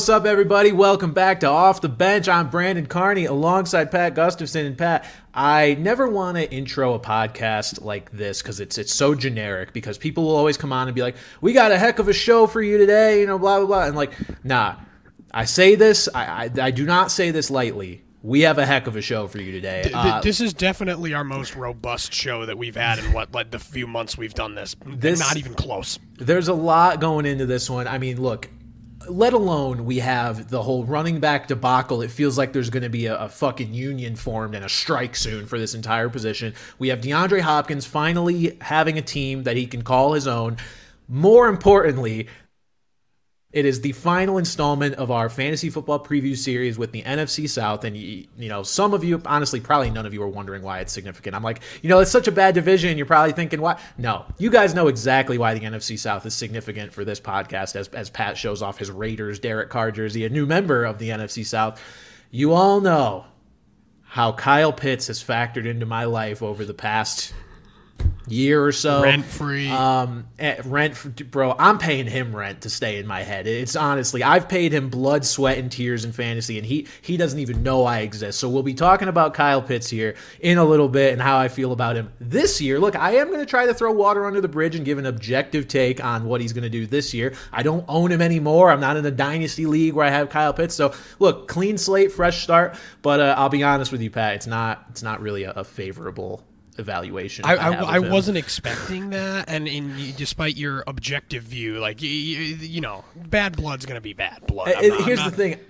what's up, everybody? Welcome back to Off the Bench. I'm Brandon Carney alongside Pat Gustafson. And Pat, I never want to intro a podcast like this because it's it's so generic. Because people will always come on and be like, "We got a heck of a show for you today," you know, blah blah blah. And like, nah, I say this, I, I, I do not say this lightly. We have a heck of a show for you today. Uh, this is definitely our most robust show that we've had in what like the few months we've done this. This- Not even close. There's a lot going into this one. I mean, look, let alone we have the whole running back debacle. It feels like there's going to be a, a fucking union formed and a strike soon for this entire position. We have DeAndre Hopkins finally having a team that he can call his own. More importantly, it is the final installment of our fantasy football preview series with the NFC South. And, you, know, some of you, honestly, probably none of you are wondering why it's significant. I'm like, you know, it's such a bad division. You're probably thinking, why? No, you guys know exactly why the NFC South is significant for this podcast as, as Pat shows off his Raiders Derek Carr jersey, a new member of the NFC South. You all know how Kyle Pitts has factored into my life over the past year or so. Rent free. Um, eh, rent, bro. I'm paying him rent to stay in my head. It's honestly, I've paid him blood, sweat, and tears in fantasy, and he he doesn't even know I exist. So we'll be talking about Kyle Pitts here in a little bit and how I feel about him this year. Look, I am going to try to throw water under the bridge and give an objective take on what he's going to do this year. I don't own him anymore. I'm not in a dynasty league where I have Kyle Pitts. So look, clean slate, fresh start. But uh, I'll be honest with you, Pat. It's not it's not really a, a favorable evaluation. I, have I, I wasn't expecting that, and in despite your objective view, like you, you know, bad blood's gonna be bad blood. I'm Uh, not- Here's not- the thing.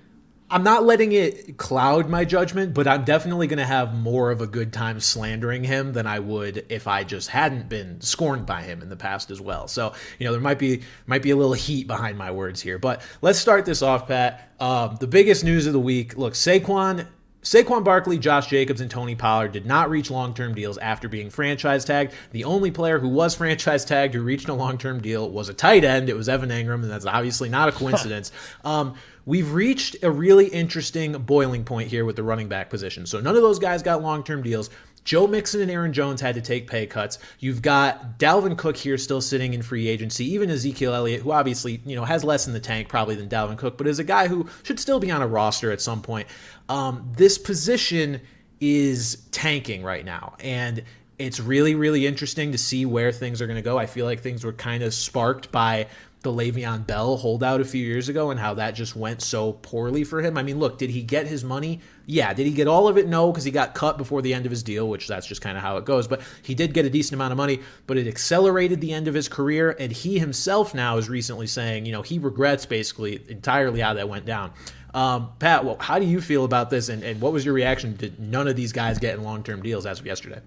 I'm not letting it cloud my judgment, but I'm definitely going to have more of a good time slandering him than I would if I just hadn't been scorned by him in the past as well. So, you know, there might be might be a little heat behind my words here. But let's start this off, Pat. Um, the biggest news of the week. Look, Saquon Saquon Barkley, Josh Jacobs, and Tony Pollard did not reach long term deals after being franchise tagged. The only player who was franchise tagged who reached a long term deal was a tight end. It was Evan Engram, and that's obviously not a coincidence. um, we've reached a really interesting boiling point here with the running back position. So none of those guys got long term deals. Joe Mixon and Aaron Jones had to take pay cuts. You've got Dalvin Cook here still sitting in free agency. Even Ezekiel Elliott, who obviously you know has less in the tank probably than Dalvin Cook, but is a guy who should still be on a roster at some point. Um, this position is tanking right now, and it's really really interesting to see where things are going to go. I feel like things were kind of sparked by the Le'Veon Bell holdout a few years ago and how that just went so poorly for him. I mean, look, did he get his money? Yeah. Did he get all of it? No, because he got cut before the end of his deal, which that's just kind of how it goes. But he did get a decent amount of money, but it accelerated the end of his career. And he himself now is recently saying, you know, he regrets basically entirely how that went down. Um, Pat, well, how do you feel about this? And, and what was your reaction to none of these guys getting long term deals as of yesterday?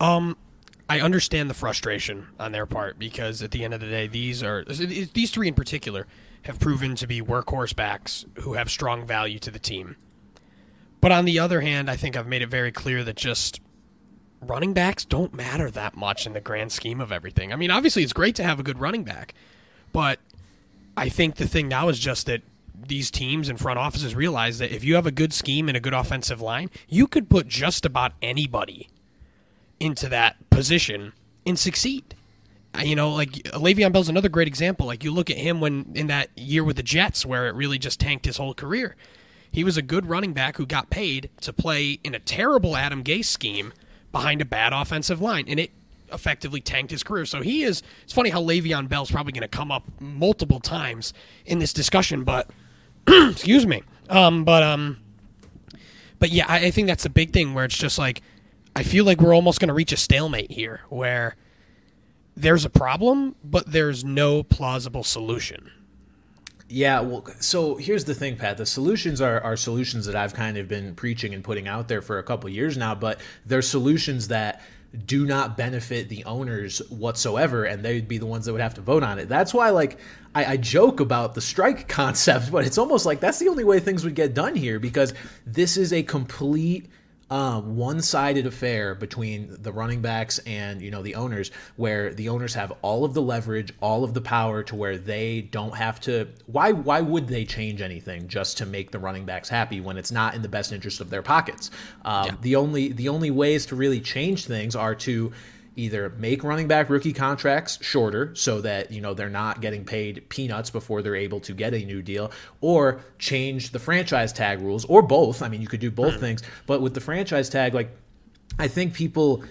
Um, I understand the frustration on their part because at the end of the day, these are these three in particular have proven to be workhorse backs who have strong value to the team. But on the other hand, I think I've made it very clear that just running backs don't matter that much in the grand scheme of everything. I mean, obviously it's great to have a good running back, but I think the thing now is just that these teams and front offices realize that if you have a good scheme and a good offensive line, you could put just about anybody into that position and succeed. Uh, You know, like Le'Veon Bell's another great example. Like you look at him when in that year with the Jets, where it really just tanked his whole career. He was a good running back who got paid to play in a terrible Adam Gase scheme behind a bad offensive line, and it effectively tanked his career. So he is. It's funny how Le'Veon Bell's probably going to come up multiple times in this discussion, but excuse me. Um, but um, but yeah, I, I think that's the big thing where it's just like I feel like we're almost going to reach a stalemate here, where there's a problem, but there's no plausible solution. Yeah, well, so here's the thing, Pat. The solutions are, are solutions that I've kind of been preaching and putting out there for a couple years now, but they're solutions that do not benefit the owners whatsoever, and they'd be the ones that would have to vote on it. That's why, like, I, I joke about the strike concept, but it's almost like that's the only way things would get done here because this is a complete um, one-sided affair between the running backs and you know the owners, where the owners have all of the leverage, all of the power, to where they don't have to. Why? Why would they change anything just to make the running backs happy when it's not in the best interest of their pockets? Um, The only the only ways to really change things are to either make running back rookie contracts shorter so that you know they're not getting paid peanuts before they're able to get a new deal or change the franchise tag rules or both i mean you could do both mm. things but with the franchise tag like i think people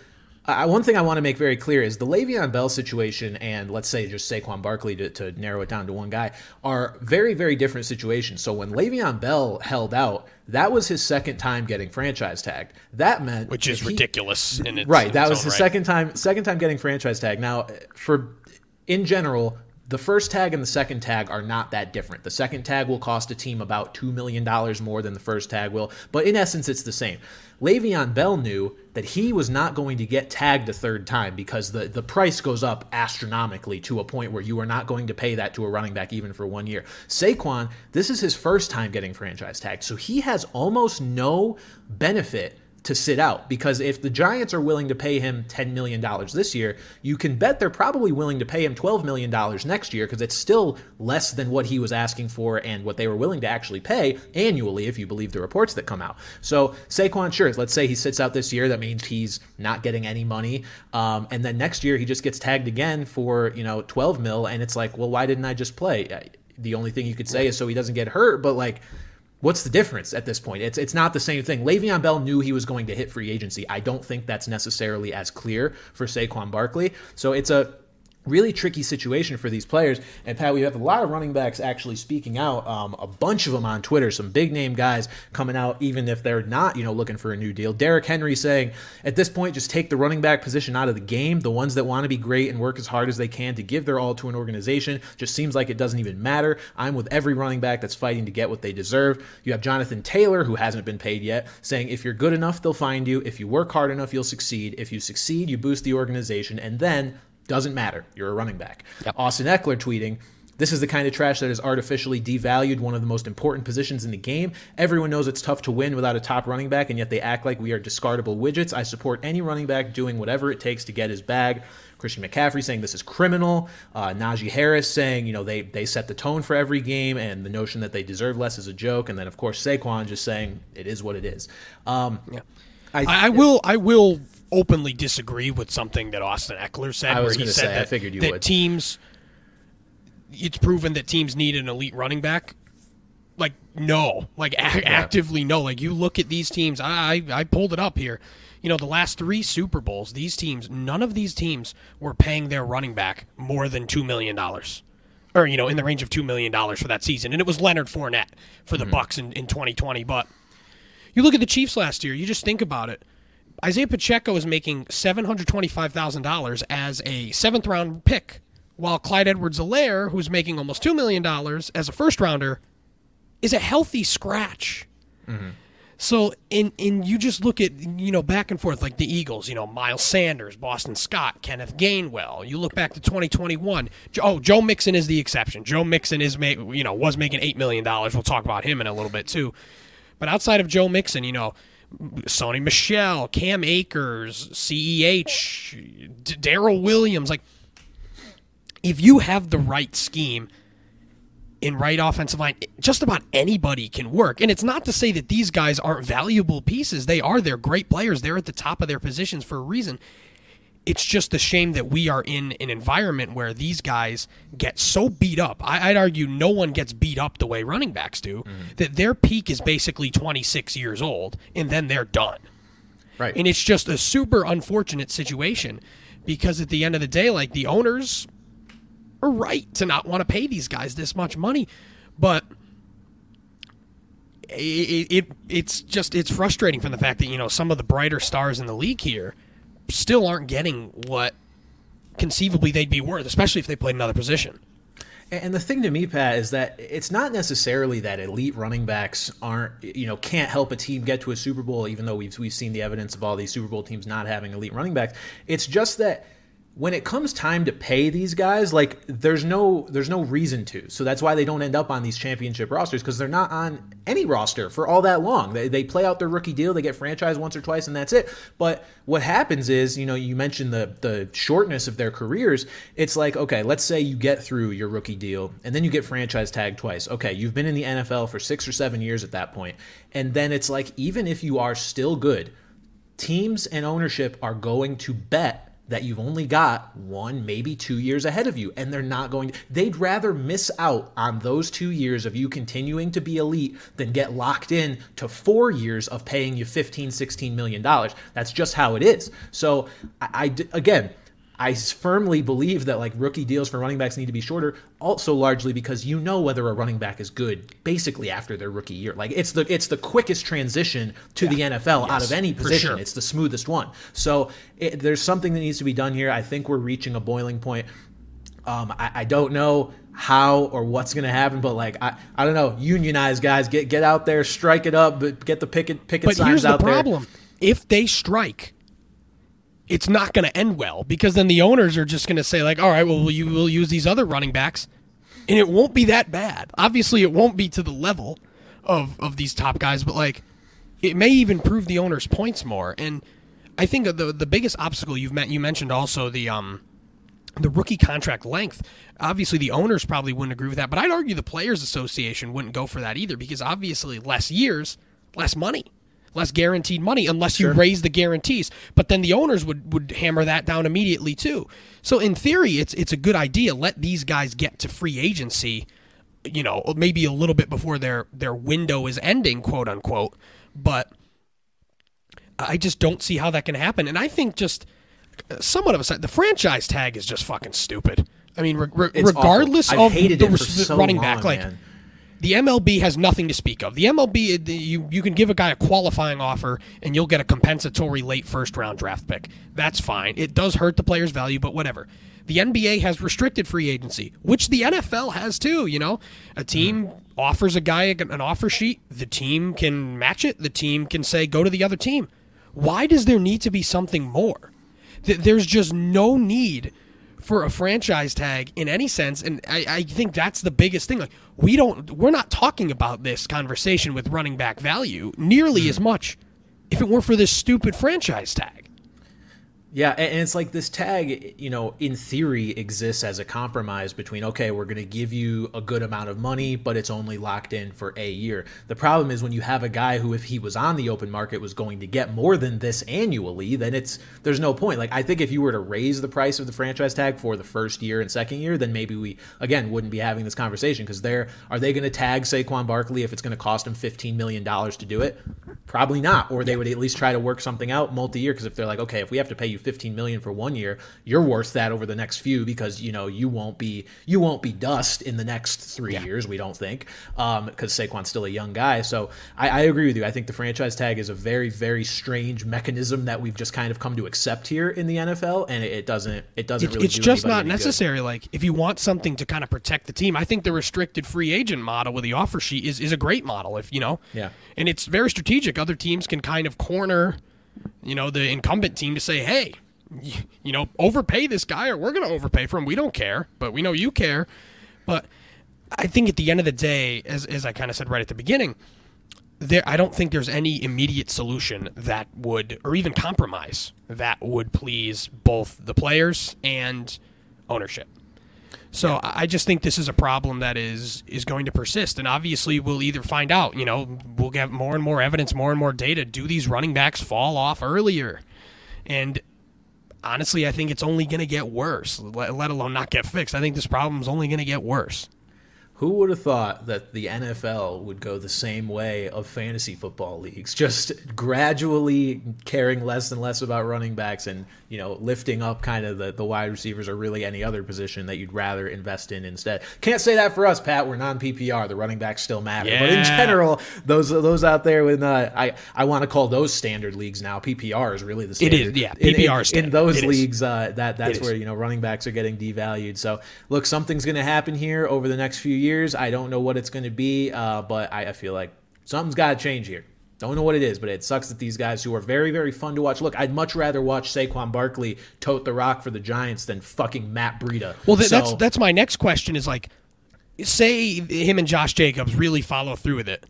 uh, one thing I want to make very clear is the Le'Veon Bell situation and let's say just Saquon Barkley to, to, narrow it down to one guy are very, very different situations. So when Le'Veon Bell held out, that was his second time getting franchise tagged. That meant which is he, ridiculous. In its, right, that was the right. second time second time getting franchise tag. Now, for in general, the first tag and the second tag are not that different. The second tag will cost a team about $2 million more than the first tag will, but in essence, it's the same. Le'Veon Bell knew that he was not going to get tagged a third time because the, the price goes up astronomically to a point where you are not going to pay that to a running back even for one year. Saquon, this is his first time getting franchise tagged, so he has almost no benefit to sit out because if the Giants are willing to pay him $10 million this year, you can bet they're probably willing to pay him $12 million next year because it's still less than what he was asking for and what they were willing to actually pay annually if you believe the reports that come out. So Saquon, sure, let's say he sits out this year. That means he's not getting any money. Um, and then next year he just gets tagged again for, you know, 12 mil. And it's like, well, why didn't I just play? The only thing you could say is so he doesn't get hurt, but like, What's the difference at this point? It's it's not the same thing. Le'Veon Bell knew he was going to hit free agency. I don't think that's necessarily as clear for Saquon Barkley. So it's a really tricky situation for these players. And Pat, we have a lot of running backs actually speaking out. Um, a bunch of them on Twitter, some big name guys coming out, even if they're not, you know, looking for a new deal. Derrick Henry saying, at this point, just take the running back position out of the game. The ones that want to be great and work as hard as they can to give their all to an organization just seems like it doesn't even matter. I'm with every running back that's fighting to get what they deserve. You have Jonathan Taylor, who hasn't been paid yet, saying, if you're good enough, they'll find you. If you work hard enough, you'll succeed. If you succeed, you boost the organization. And then doesn't matter. You're a running back. Yep. Austin Ekeler tweeting, this is the kind of trash that has artificially devalued one of the most important positions in the game. Everyone knows it's tough to win without a top running back, and yet they act like we are discardable widgets. I support any running back doing whatever it takes to get his bag. Christian McCaffrey saying this is criminal. Uh, Najee Harris saying, you know, they, they set the tone for every game, and the notion that they deserve less is a joke. And then, of course, Saquon just saying it is what it is. Um, yeah. I, I will. I will openly disagree with something that Austin Ekeler said. I was going to say, that, I figured you that would. Teams, it's proven that teams need an elite running back. Like no, like a- yeah. actively no. Like you look at these teams. I I pulled it up here. You know, the last three Super Bowls, these teams, none of these teams were paying their running back more than two million dollars or you know in the range of two million dollars for that season, and it was Leonard Fournette for the mm-hmm. Bucks in, in 2020. But you look at the Chiefs last year, you just think about it. Isaiah Pacheco is making $725,000 as a seventh round pick, while Clyde Edwards Helaire, who's making almost $2 million as a first rounder, is a healthy scratch. Mm-hmm. So, in, in you just look at, you know, back and forth, like the Eagles, you know, Miles Sanders, Boston Scott, Kenneth Gainwell. You look back to 2021. Oh, Joe Mixon is the exception. Joe Mixon is, you know, was making $8 million. We'll talk about him in a little bit, too. But outside of Joe Mixon, you know, Sony Michel, Cam Akers, CEH, Darrel Williams. Like, if you have the right scheme in right offensive line, just about anybody can work. And it's not to say that these guys aren't valuable pieces. They are. They're great players. They're at the top of their positions for a reason it's just a shame that we are in an environment where these guys get so beat up. I, would argue no one gets beat up the way running backs do. Mm-hmm. That their peak is basically 26 years old, and then they're done. Right. And it's just a super unfortunate situation because at the end of the day, like the owners are right to not want to pay these guys this much money, but it, it it's just it's frustrating from the fact that you know some of the brighter stars in the league here still aren't getting what conceivably they'd be worth, especially if they played another position. And the thing to me, Pat, is that it's not necessarily that elite running backs aren't, you know, can't help a team get to a Super Bowl, even though we've we've seen the evidence of all these Super Bowl teams not having elite running backs. It's just that when it comes time to pay these guys, like there's no there's no reason to. So that's why they don't end up on these championship rosters because they're not on any roster for all that long. They, they play out their rookie deal, they get franchised once or twice, and that's it. But what happens is, you know, you mentioned the the shortness of their careers. It's like, okay, let's say you get through your rookie deal and then you get franchise tagged twice. Okay, you've been in the NFL for six or seven years at that point, and then it's like even if you are still good, teams and ownership are going to bet that you've only got one, maybe two years ahead of you, and they're not going to. They'd rather miss out on those two years of you continuing to be elite than get locked in to four years of paying you 15, 16 million dollars. That's just how it is. So, I, I again, I firmly believe that like rookie deals for running backs need to be shorter, also largely because you know whether a running back is good basically after their rookie year. Like it's the it's the quickest transition to yeah. the NFL yes, out of any position. Sure. It's the smoothest one. So it, there's something that needs to be done here. I think we're reaching a boiling point. Um, I, I don't know how or what's going to happen, but like I, I don't know. Unionize guys, get get out there, strike it up, but get the picket picket but signs there. Here's the problem: if they strike it's not going to end well because then the owners are just going to say like, all right, well, you will use these other running backs, and it won't be that bad. Obviously, it won't be to the level of of these top guys, but like, it may even prove the owners' points more. And I think the the biggest obstacle you've met, you mentioned also the um the rookie contract length. Obviously, the owners probably wouldn't agree with that, but I'd argue the Players Association wouldn't go for that either because obviously less years, less money less guaranteed money unless sure. you raise the guarantees. But then the owners would, would hammer that down immediately too. So in theory, it's it's a good idea. Let these guys get to free agency, you know, maybe a little bit before their their window is ending, quote unquote. But I just don't see how that can happen. And I think just uh, somewhat of a side the franchise tag is just fucking stupid. I mean, re- re- regardless of the so running long, back, like. Man the MLB has nothing to speak of. The MLB, you you can give a guy a qualifying offer and you'll get a compensatory late first round draft pick. That's fine. It does hurt the player's value, but whatever. The NBA has restricted free agency, which the NFL has too. You know, a team mm. offers a guy an offer sheet, the team can match it. The team can say go to the other team. Why does there need to be something more? There's just no need for a franchise tag in any sense, and I, I think that's the biggest thing. Like we don't, we're not talking about this conversation with running back value nearly mm. as much if it weren't for this stupid franchise tag. Yeah, and it's like this tag, you know, in theory exists as a compromise between okay, we're going to give you a good amount of money, but it's only locked in for a year. The problem is when you have a guy who if he was on the open market was going to get more than this annually, then it's there's no point. Like I think if you were to raise the price of the franchise tag for the first year and second year, then maybe we again wouldn't be having this conversation because they're are they going to tag Saquon Barkley if it's going to cost him 15 million dollars to do it? Probably not. Or they would at least try to work something out multi-year because if they're like, okay, if we have to pay you 15 million for one year, you're worth that over the next few because you know you won't be you won't be dust in the next three yeah. years. We don't think because um, Saquon's still a young guy. So I, I, agree with you. I think the franchise tag is a very very strange mechanism that we've just kind of come to accept here in the NFL, and it, it doesn't it doesn't really. It's just not necessary. Good. Like if you want something to kind of protect the team, I think the restricted free agent model with the offer sheet is is a great model. If you know, yeah, and it's very strategic. Other teams can kind of corner you know the incumbent team to say hey you know, overpay this guy or we're going to overpay for him. We don't care, but we know you care. But I think at the end of the day, as, as I kind of said right at the beginning, there I don't think there's any immediate solution that would, or even compromise that would please both the players and ownership. So yeah. I just think this is a problem that is is going to persist, and obviously we'll either find out, you know, we'll get more and more evidence, more and more data. Do these running backs fall off earlier? And honestly, I think it's only going to get worse, let, let alone not get fixed. I think this problem is only going to get worse. Who would have thought that the NFL would go the same way of fantasy football leagues, just gradually caring less and less about running backs and you know lifting up kind of the, the wide receivers or really any other position that you'd rather invest in instead. Can't say that for us, Pat. We're non PPR. The running backs still matter, yeah. but in general, those those out there with uh, I I want to call those standard leagues now. PPR is really the standard. It is, yeah. PPR in, in, in those it leagues, uh, that that's where you know running backs are getting devalued. So look, something's going to happen here over the next few years years. I don't know what it's going to be, uh, but I, I feel like something's got to change here. Don't know what it is, but it sucks that these guys who are very, very fun to watch. Look, I'd much rather watch Saquon Barkley tote the rock for the Giants than fucking Matt Breida. Well, th- so, that's that's my next question. Is like, say him and Josh Jacobs really follow through with it.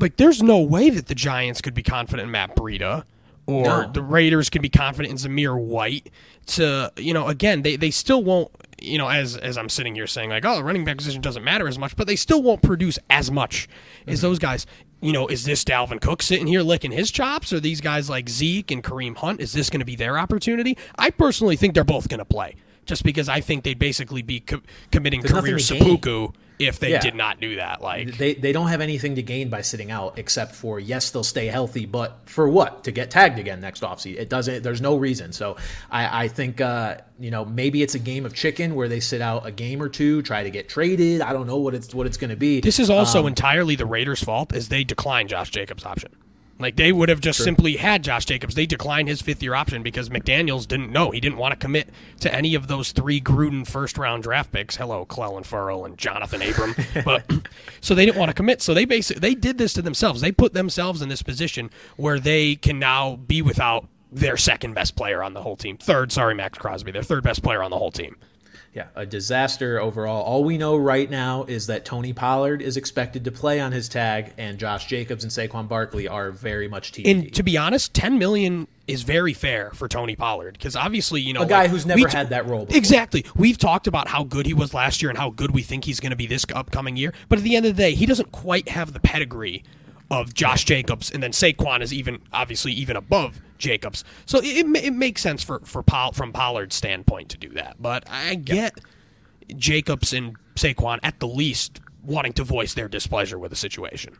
Like, there's no way that the Giants could be confident in Matt Breida or no. the Raiders could be confident in Zamir White. To you know, again, they they still won't you know, as as I'm sitting here saying like, oh, the running back position doesn't matter as much, but they still won't produce as much as mm-hmm. those guys. You know, is this Dalvin Cook sitting here licking his chops, or these guys like Zeke and Kareem Hunt? Is this going to be their opportunity? I personally think they're both going to play, just because I think they'd basically be co- committing There's career nothing to gain. seppuku if they Yeah. did not do that. Like, They, they don't have anything to gain by sitting out except for yes they'll stay healthy but for what to get tagged again next offseason it doesn't there's no reason so I, I think uh, you know maybe it's a game of chicken where they sit out a game or two try to get traded I don't know what it's what it's going to be This is also Um, entirely the Raiders' fault as they declined Josh Jacobs' option. Like they would have just simply had Josh Jacobs. They declined his fifth year option because McDaniels didn't know. He didn't want to commit to any of those three Gruden first round draft picks. Hello, Clelin Ferrell and Johnathan Abram. but so they didn't want to commit. So they basically they did this to themselves. They put themselves in this position where they can now be without their second best player on the whole team. Third, sorry, Maxx Crosby, their third best player on the whole team. Yeah, a disaster overall. All we know right now is that Tony Pollard is expected to play on his tag, and Josh Jacobs and Saquon Barkley are very much TBD. And to be honest, ten million is very fair for Tony Pollard because obviously, you know, a guy like, who's never t- had that role before. Exactly. We've talked about how good he was last year and how good we think he's going to be this upcoming year. But at the end of the day, he doesn't quite have the pedigree of Josh Jacobs, and then Saquon is even obviously even above Jacobs. So it, it, it makes sense for for Poll- from Pollard's standpoint to do that. But I get Jacobs and Saquon at the least wanting to voice their displeasure with the situation.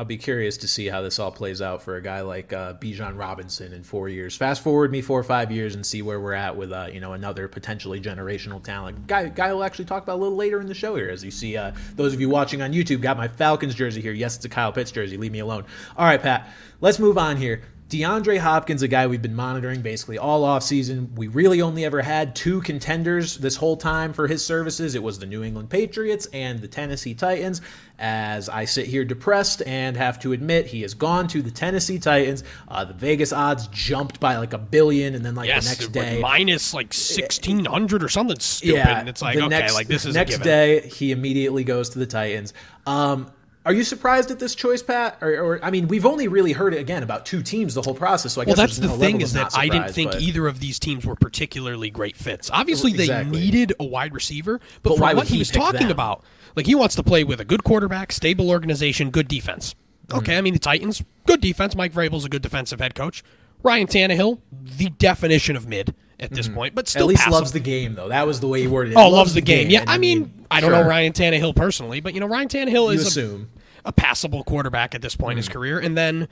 I'll be curious to see how this all plays out for a guy like uh, Bijan Robinson in four years. Fast forward me four or five years and see where we're at with uh, you know another potentially generational talent. Guy, guy will actually talk about a little later in the show here, as you see. Uh, those of you watching on YouTube got my Falcons jersey here. Yes, it's a Kyle Pitts jersey. Leave me alone. All right, Pat. Let's move on here. DeAndre Hopkins, a guy we've been monitoring basically all offseason. We really only ever had two contenders this whole time for his services. It was the New England Patriots and the Tennessee Titans. As I sit here depressed and have to admit, he has gone to the Tennessee Titans. Uh, the Vegas odds jumped by like a billion, and then like Yes, the next day, minus like sixteen hundred or something stupid. yeah, and it's like okay, next, like this is next day he immediately goes to the Titans. Um, are you surprised at this choice, Pat? Or, or I mean, we've only really heard it again about two teams the whole process. So I Well, guess that's the no thing is that I didn't think but- either of these teams were particularly great fits. Obviously, they needed a wide receiver, but, But from what he he was talking them? about, like he wants to play with a good quarterback, stable organization, good defense. Mm. Okay, I mean the Titans, good defense. Mike Vrabel's a good defensive head coach. Ryan Tannehill, the definition of mid at this point, but still Mm-hmm. At least loves the game, though. That was the way he worded it. Oh, loves the game. Yeah, and I mean, I don't sure. know Ryan Tannehill personally, but you know Ryan Tannehill You is a, assume. a passable quarterback at this point in his career, and then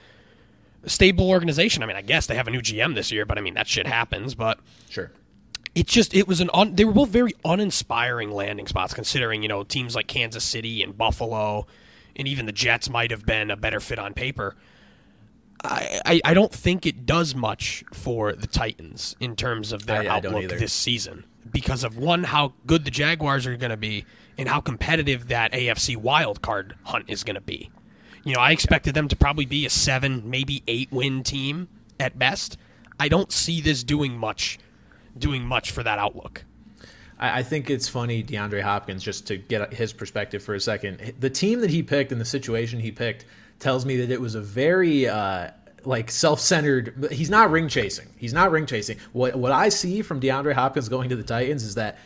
stable organization. I mean, I guess they have a new GM this year, but I mean that shit happens. But Sure. it just it was an un, they were both very uninspiring landing spots, considering you know teams like Kansas City and Buffalo, and even the Jets might have been a better fit on paper. I, I, I don't think it does much for the Titans in terms of their I- I outlook either. this season because of one how good the Jaguars are going to be and how competitive that AFC wild card hunt is going to be. You know, I expected them to probably be a seven, maybe eight win team at best. I don't see this doing much, doing much for that outlook. I, I think it's funny, DeAndre Hopkins, just to get his perspective for a second. The team that he picked and the situation he picked tells me that it was a very uh, like self-centered. He's not ring chasing. He's not ring chasing. What what I see from DeAndre Hopkins going to the Titans is that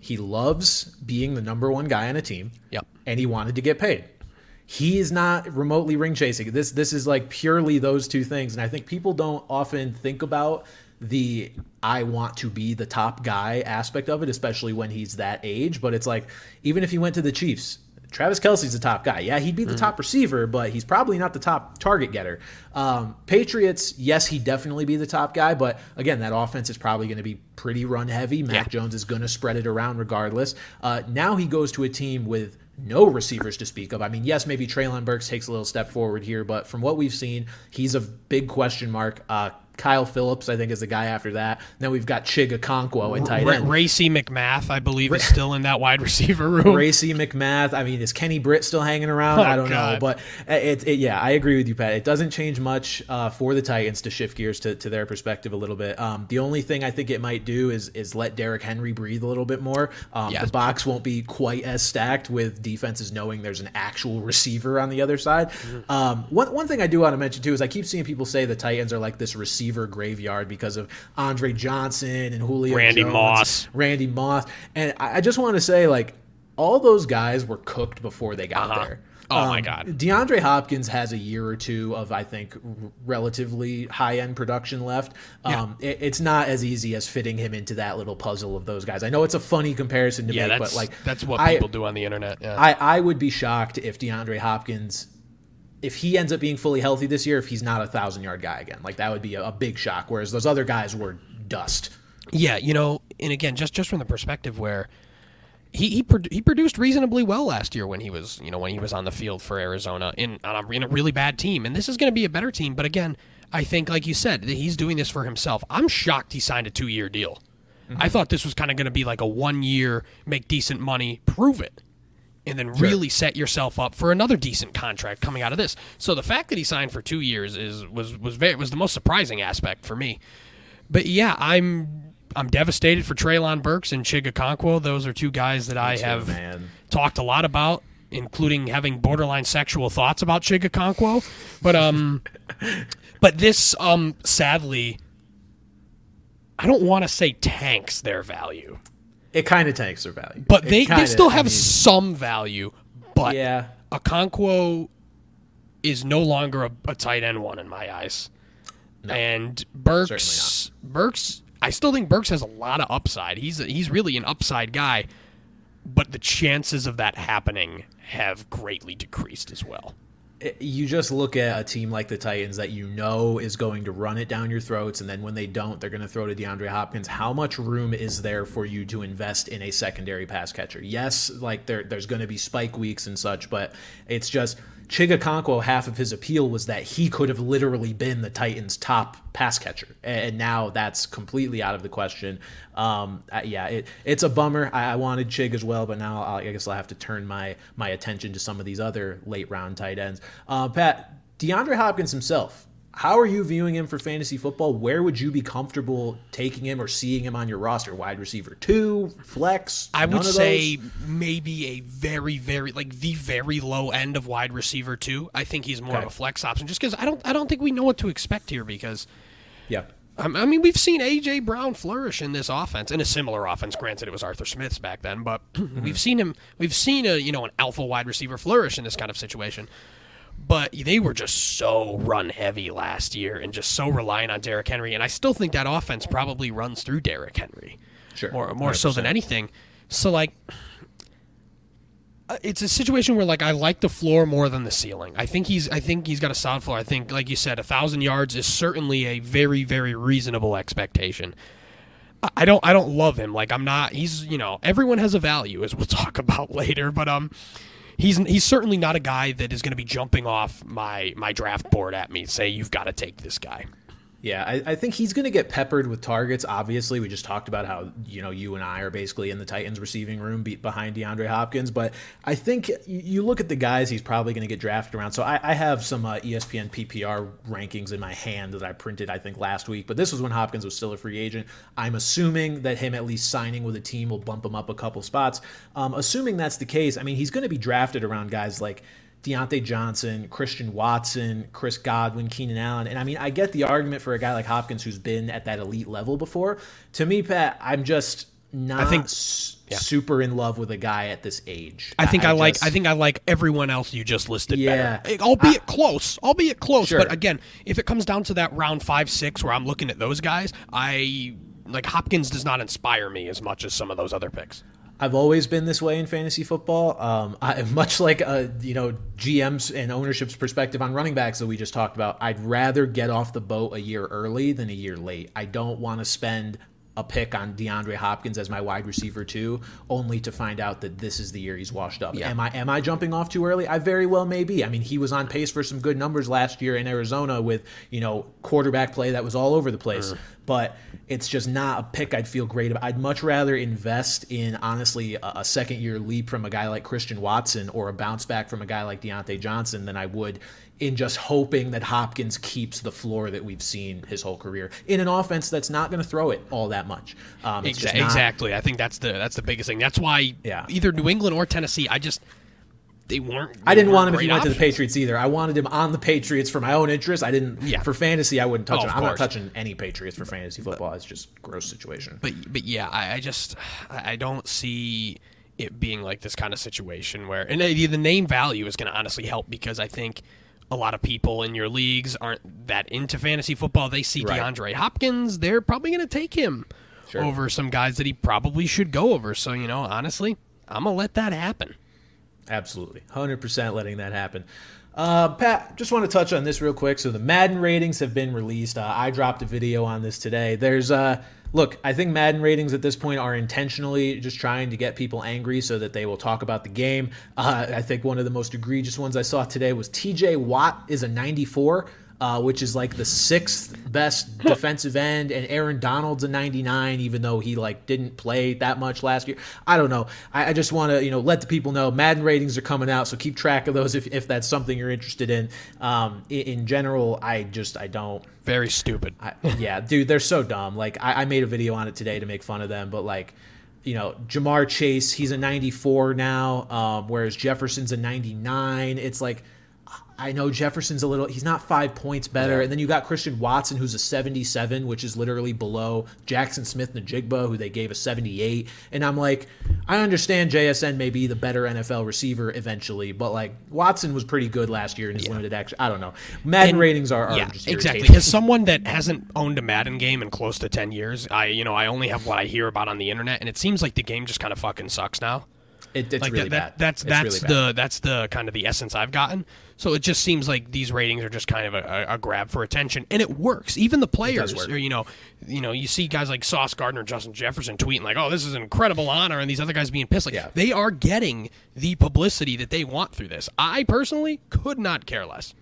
he loves being the number one guy on a team. Yep. And he wanted to get paid. He is not remotely ring chasing. This this is like purely those two things, and I think people don't often think about the I want to be the top guy aspect of it, especially when he's that age. But it's like even if he went to the Chiefs, Travis Kelce's the top guy. Yeah, he'd be the top receiver, but he's probably not the top target getter. Um, Patriots, yes, he'd definitely be the top guy, but again, that offense is probably going to be pretty run heavy. Mac Yeah. Jones is going to spread it around regardless. Uh, now he goes to a team with no receivers to speak of. I mean, yes, maybe Treylon Burks takes a little step forward here, but from what we've seen, he's a big question mark. Uh, Kyle Phillips, I think, is the guy after that. Then we've got Chig Okonkwo in tight end. Racey McMath, I believe, is still in that wide receiver room. Racey McMath. I mean, is Kenny Britt still hanging around? Oh, I don't know, but it, it, yeah, I agree with you, Pat. It doesn't change much uh, for the Titans to shift gears to, to their perspective a little bit. Um, the only thing I think it might do is is let Derrick Henry breathe a little bit more. Um, Yes. The box won't be quite as stacked with defenses knowing there's an actual receiver on the other side. Mm-hmm. Um, one one thing I do want to mention too is I keep seeing people say the Titans are like this receiver graveyard because of Andre Johnson and Julio Randy Jones, Moss. Randy Moss, and I, I just want to say like all those guys were cooked before they got Uh-huh. there. Oh, my Um, God. DeAndre Hopkins has a year or two of, I think, r- relatively high end production left. Um, it, it's not as easy as fitting him into that little puzzle of those guys. I know it's a funny comparison to Yeah, make, but like that's what I- people do on the internet. Yeah. I, I would be shocked if DeAndre Hopkins, if he ends up being fully healthy this year, if he's not a thousand yard guy again. Like that would be a, a big shock. Whereas those other guys were dust. Yeah, you know, and again, just just from the perspective where he he, produ- he produced reasonably well last year when he was you know when he was on the field for Arizona in on a, in a really bad team, and this is going to be a better team. But again, I think like you said, that he's doing this for himself. I'm shocked he signed a two year deal. Mm-hmm. I thought this was kind of going to be like a one year, make decent money, prove it. And then really set yourself up for another decent contract coming out of this. So the fact that he signed for two years is was was very was the most surprising aspect for me. But yeah, I'm I'm devastated for Treylon Burks and Chig Okonkwo. Those are two guys that I have talked a lot about, including having borderline sexual thoughts about Chig Okonkwo. But um, but this um, sadly, I don't want to say tanks their value, It kind of tanks their value. but It they, they kinda- still I have mean, some value. But yeah. Okonkwo is no longer a, a tight end one in my eyes. and Burks, Burks, I still think Burks has a lot of upside. He's a, he's really an upside guy, but the chances of that happening have greatly decreased as well. You just look at a team like the Titans that you know is going to run it down your throats, and then when they don't, they're going to throw to DeAndre Hopkins. How much room is there for you to invest in a secondary pass catcher? Yes, like there, there's going to be spike weeks and such, but it's just Chig Okonkwo. Half of his appeal was that he could have literally been the Titans' top pass catcher, and now that's completely out of the question. Um, yeah, it, it's a bummer. I, I wanted Chig as well, but now I'll, I guess I'll have to turn my my attention to some of these other late round tight ends. Uh, Pat, DeAndre Hopkins himself. How are you viewing him for fantasy football? Where would you be comfortable taking him or seeing him on your roster? Wide receiver two, flex. I would say those? maybe a very, very like the very low end of wide receiver two. I think he's more Okay. of a flex option, just because I don't I don't think we know what to expect here because yeah. I I mean, we've seen AJ Brown flourish in this offense, in a similar offense. Granted, it was Arthur Smith's back then, but we've seen him. We've seen a you know an alpha wide receiver flourish in this kind of situation. But they were just so run heavy last year and just so reliant on Derrick Henry, and I still think that offense probably runs through Derrick Henry, Sure. more more so than anything. So like. uh, It's a situation where like I like the floor more than the ceiling. I think he's I think he's got a solid floor. I think like you said, a thousand yards is certainly a very very reasonable expectation. I don't I don't love him. Like I'm not. He's you know everyone has a value as we'll talk about later. But um, he's he's certainly not a guy that is going to be jumping off my my draft board at me. Say you've got to take this guy. Yeah, I, I think he's going to get peppered with targets. Obviously, we just talked about how you know you and I are basically in the Titans receiving room, beat behind DeAndre Hopkins. But I think you- look at the guys he's probably going to get drafted around. So I, I have some uh, ESPN PPR rankings in my hand that I printed, I think, last week. But this was when Hopkins was still a free agent. I'm assuming that him at least signing with a team will bump him up a couple spots. Um, assuming that's the case, I mean, he's going to be drafted around guys like. Diontae Johnson, Christian Watson, Chris Godwin, Keenan Allen. And I mean, I get the argument for a guy like Hopkins who's been at that elite level before. To me, Pat, I'm just not I think- s- super in love with a guy at this age. I think I, like just- I think I like everyone else you just listed Yeah. better. Albeit close. Albeit close. Sure. But again, if it comes down to that round five, six where I'm looking at those guys, I like Hopkins does not inspire me as much as some of those other picks. I've always been this way in fantasy football. Um, I, much like uh, you know GM's and ownership's perspective on running backs that we just talked about. I'd rather get off the boat a year early than a year late. I don't want to spend a pick on DeAndre Hopkins as my wide receiver too, only to find out that this is the year he's washed up. Yeah. Am I am I jumping off too early? I very well may be. I mean, he was on pace for some good numbers last year in Arizona with you know quarterback play that was all over the place. But it's just not a pick I'd feel great about. I'd much rather invest in honestly a, a second year leap from a guy like Christian Watson or a bounce back from a guy like Diontae Johnson than I would in just hoping that Hopkins keeps the floor that we've seen his whole career in an offense that's not going to throw it all that much. Um, it's just Exa- not- exactly. I think that's the that's the biggest thing. That's why Yeah. either New England or Tennessee, I just they weren't. I didn't they want him if he went to the. Patriots either. I wanted him on the Patriots for my own interest. I didn't Yeah. for fantasy. I wouldn't touch Oh, him. I'm not touching any Patriots for fantasy football. It's just a gross situation. But but yeah, I, I just I don't see it being like this kind of situation where and the the name value is going to honestly help because I think a lot of people in your leagues aren't that into fantasy football. They see Right. DeAndre Hopkins, they're probably going to take him Sure. over some guys that he probably should go over. So you know, honestly, I'm gonna let that happen. Absolutely. 100% letting that happen. Uh, Pat, just want to touch on this real quick. So the Madden ratings have been released. Uh, I dropped a video on this today. There's uh look, I think Madden ratings at this point are intentionally just trying to get people angry so that they will talk about the game. Uh, I think one of the most egregious ones I saw today was TJ Watt is a 94. Uh, which is like the sixth best defensive end, and Aaron Donald's a 99, even though he like didn't play that much last year. I don't know. I, I just want to you know let the people know Madden ratings are coming out, so keep track of those if, if that's something you're interested in. Um, in, in general, I just I don't. Very stupid. I, yeah, dude, they're so dumb. Like I, I made a video on it today to make fun of them, but like. You know, Ja'Marr Chase, he's a 94 now, um, whereas Jefferson's a 99. It's like, I know Jefferson's a little, he's not five points better. And then you got Christian Watson, who's a 77, which is literally below Jaxon Smith-Njigba, who they gave a 78. And I'm like, I understand JSN may be the better NFL receiver eventually, but like Watson was pretty good last year in his limited action. I don't know. Madden And- ratings are, are yeah, just exactly. As someone that hasn't owned a Madden game in close to ten years, I you know I only have what I hear about on the internet, and it seems like the game just kind of fucking sucks now. It, it's Like really that, bad. that that's It's that's really bad. the that's the kind of the essence I've gotten. So it just seems like these ratings are just kind of a, a, a grab for attention, and it works. Even the players, or uh, you know, you know, you see guys like Sauce Gardner, Justin Jefferson tweeting like, "Oh, this is an incredible honor," and these other guys being pissed. Like Yeah. they are getting the publicity that they want through this. I personally could not care less.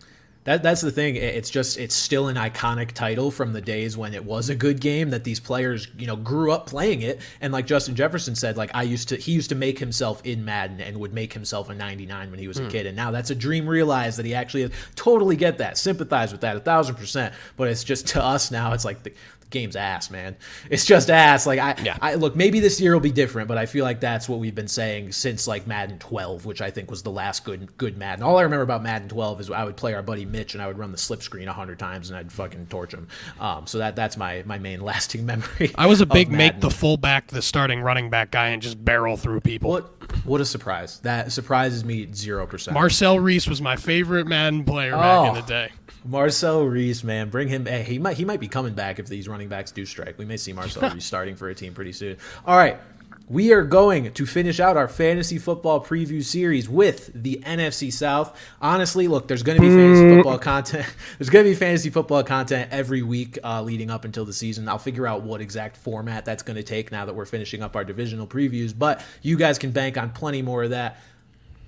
That that's the thing. It's just it's still an iconic title from the days when it was a good game that these players you know grew up playing it. And like Justin Jefferson said, like I used to he used to make himself in Madden and would make himself a 99 when he was a hmm. kid. And now that's a dream realized that he actually totally get that, sympathize with that a thousand percent. But it's just to us now, it's like the game's ass, man. It's just ass. Like I, Yeah. I look maybe this year will be different, but I feel like that's what we've been saying since like Madden 12, which I think was the last good good Madden. All I remember about Madden 12 is I would play our buddy Mitch and I would run the slip screen 100 times and I'd fucking torch him. Um, so that that's my my main lasting memory. I was a big make Madden. the fullback the starting running back guy and just barrel through people. what what a surprise. That surprises me 0%. Marcel Reece was my favorite Madden player back in Oh. the day. Marcel Reece, man, bring him. Hey, he might he might be coming back if these running backs do strike. We may see Marcel Reece starting for a team pretty soon. All right, we are going to finish out our fantasy football preview series with the NFC South. Honestly, look, there's going to be fantasy football content. There's going to be fantasy football content every week uh, leading up until the season. I'll figure out what exact format that's going to take now that we're finishing up our divisional previews. But you guys can bank on plenty more of that.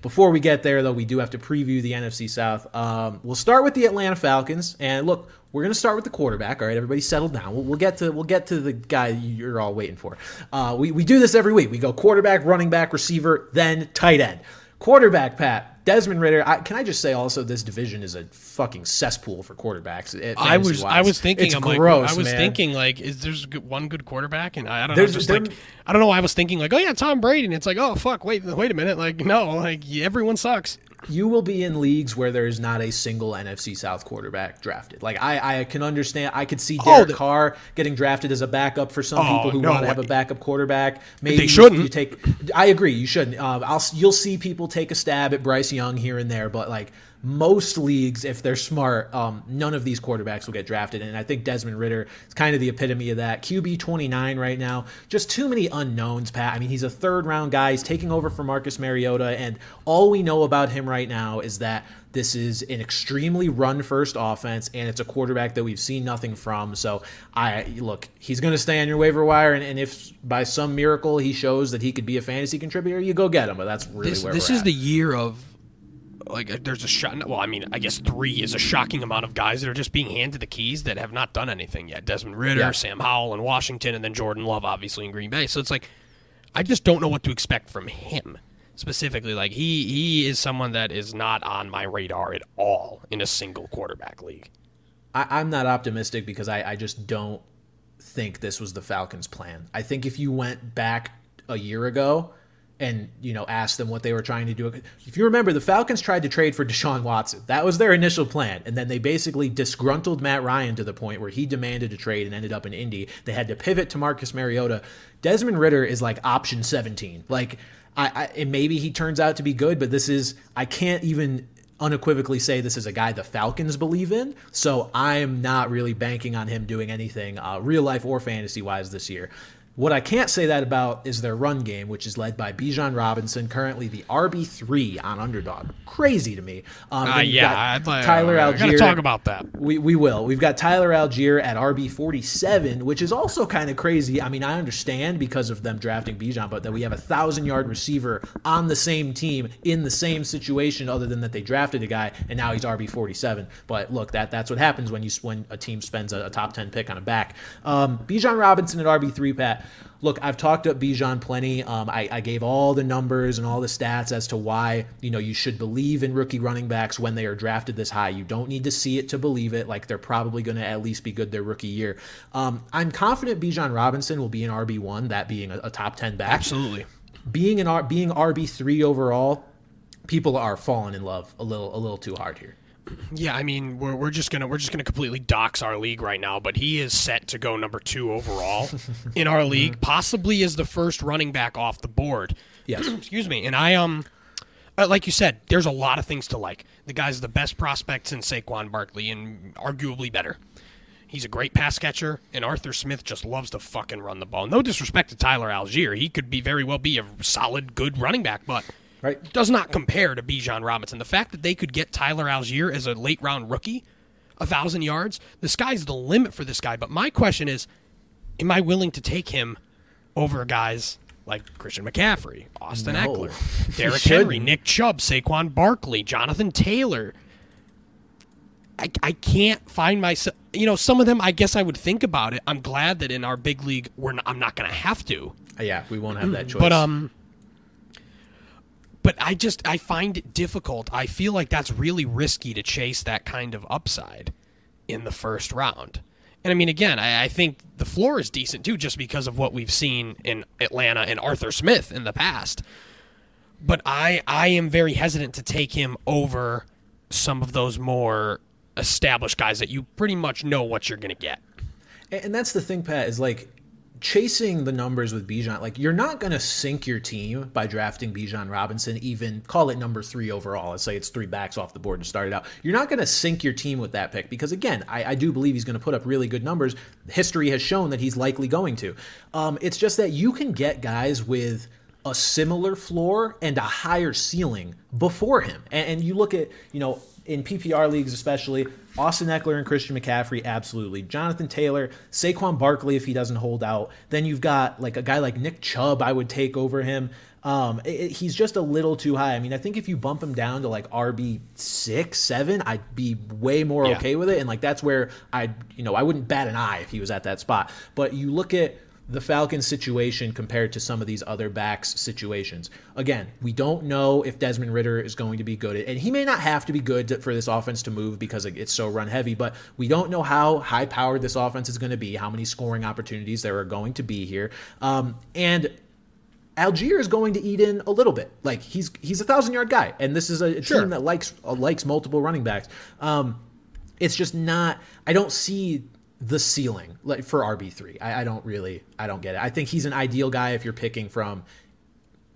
Before we get there, though, we do have to preview the NFC South. Um, we'll start with the Atlanta Falcons, and look, we're going to start with the quarterback. All right, everybody, settle down. We'll, we'll get to we'll get to the guy you're all waiting for. Uh, we we do this every week. We go quarterback, running back, receiver, then tight end. Quarterback, Pat Desmond Ridder. I, can I just say also this division is a fucking cesspool for quarterbacks. I was fantasy-wise. I was thinking it's I'm gross. like I was man. thinking like is there's one good quarterback and I, I don't There's- know just like I don't know why I was thinking like oh yeah Tom Brady and it's like oh fuck wait wait a minute like no like everyone sucks you will be in leagues where there is not a single NFC South quarterback drafted. Like I, I can understand. I could see Derek the- Carr getting drafted as a backup for some Oh, people who no want to have a backup quarterback. Maybe They you- shouldn't. You take. I agree. You shouldn't. Uh, I'll. You'll see people take a stab at Bryce Young here and there, but like most leagues, if they're smart, um, none of these quarterbacks will get drafted. And I think Desmond Ridder is kind of the epitome of that. QB 29 right now. Just too many unknowns, Pat. I mean, he's a third round guy. He's taking over for Marcus Mariota. And all we know about him right now is that this is an extremely run first offense, and it's a quarterback that we've seen nothing from. So, I look, he's going to stay on your waiver wire. And, and if by some miracle he shows that he could be a fantasy contributor, you go get him. But that's really this where this is at. the year of like uh, there's a shot well I mean I guess three is a shocking amount of guys that are just being handed the keys that have not done anything yet Desmond Ridder Yeah. Sam Howell in Washington and then Jordan Love obviously in Green Bay so it's like I just don't know what to expect from him specifically like he he is someone that is not on my radar at all in a single quarterback league I, I'm not optimistic because I, I just don't think this was the Falcons' plan. I think if you went back a year ago and you know ask them what they were trying to do. If you remember, the Falcons tried to trade for Deshaun Watson. That was their initial plan, and then they basically disgruntled Matt Ryan to the point where he demanded a trade and ended up in Indy. They had to pivot to Marcus Mariota. Desmond Ridder is like option 17. Like I, I maybe he turns out to be good, but this is I can't even unequivocally say this is a guy the Falcons believe in. So I'm not really banking on him doing anything uh, real life or fantasy wise this year. What I can't say that about is their run game, which is led by Bijan Robinson, currently the RB three on underdog. Crazy to me. Um, uh, yeah, I'd like, Tyler uh, Allgeier. talk about that. We we will. We've got Tyler Allgeier at RB forty seven, which is also kind of crazy. I mean, I understand because of them drafting Bijan, but that we have a thousand yard receiver on the same team in the same situation, other than that they drafted a guy and now he's RB forty seven. But look, that that's what happens when you when a team spends a, a top ten pick on a back. Um, Bijan Robinson at RB three, Pat look, I've talked up Bijan plenty. Um, I, I, gave all the numbers and all the stats as to why you know you should believe in rookie running backs when they are drafted this high. You don't need to see it to believe it. Like they're probably going to at least be good their rookie year. Um, I'm confident Bijan Robinson will be an RB one, that being a, a, top ten back. Absolutely. Being an being RB three overall, people are falling in love a little a little too hard here. Yeah, I mean, we're, we're just gonna we're just gonna completely dox our league right now, but he is set to go number two overall in our league, possibly as the first running back off the board. Yes, excuse me. And I um, uh, like you said, there's a lot of things to like. The guy's the best prospect in Saquon Barkley, and arguably better. He's a great pass catcher, and Arthur Smith just loves to fucking run the ball. No disrespect to Tyler Allgeier, he could be very well be a solid, good running back, but right? Does not compare to Bijan Robinson. The fact that they could get Tyler Allgeier as a late round rookie, a thousand yards, the sky's the limit for this guy. But my question is, am I willing to take him over guys like Christian McCaffrey, Austin no. Ekeler, Derrick Henry, Nick Chubb, Saquon Barkley, Jonathan Taylor? I, I can't find myself. You know, some of them. I guess I would think about it. I'm glad that in our big league, we're not, I'm not going to have to. Yeah, we won't have that choice. But um, but I just I find it difficult. I feel like that's really risky to chase that kind of upside in the first round. And I mean, again, I, I, think the floor is decent too, just because of what we've seen in Atlanta and Arthur Smith in the past. But I I am very hesitant to take him over some of those more established guys that you pretty much know what you're going to get. And that's the thing, Pat, is like chasing the numbers with Bijan, like you're not going to sink your team by drafting Bijan Robinson, even call it number three overall. Let's say it's three backs off the board to start it out. You're not going to sink your team with that pick because, again, I, I do believe he's going to put up really good numbers. History has shown that he's likely going to. Um, it's just that you can get guys with a similar floor and a higher ceiling before him. And, and you look at, you know, in PPR leagues especially, Austin Ekeler and Christian McCaffrey, absolutely. Jonathan Taylor, Saquon Barkley, if he doesn't hold out. Then you've got like a guy like Nick Chubb, I would take over him. Um, it, it, he's just a little too high. I mean, I think if you bump him down to like RB six, seven, I'd be way more yeah. okay with it. And like that's where I, you know, I wouldn't bat an eye if he was at that spot. But you look at the Falcons situation compared to some of these other backs situations. Again, we don't know if Desmond Ridder is going to be good, and he may not have to be good to, for this offense to move because it's so run heavy. But we don't know how high powered this offense is going to be, how many scoring opportunities there are going to be here, um, and. Allgeier is going to eat in a little bit. Like he's he's a thousand yard guy, and this is a, sure. team that likes uh, likes multiple running backs. Um, it's just not. I don't see the ceiling like for RB three. I, I, don't really I don't get it. I think he's an ideal guy if you're picking from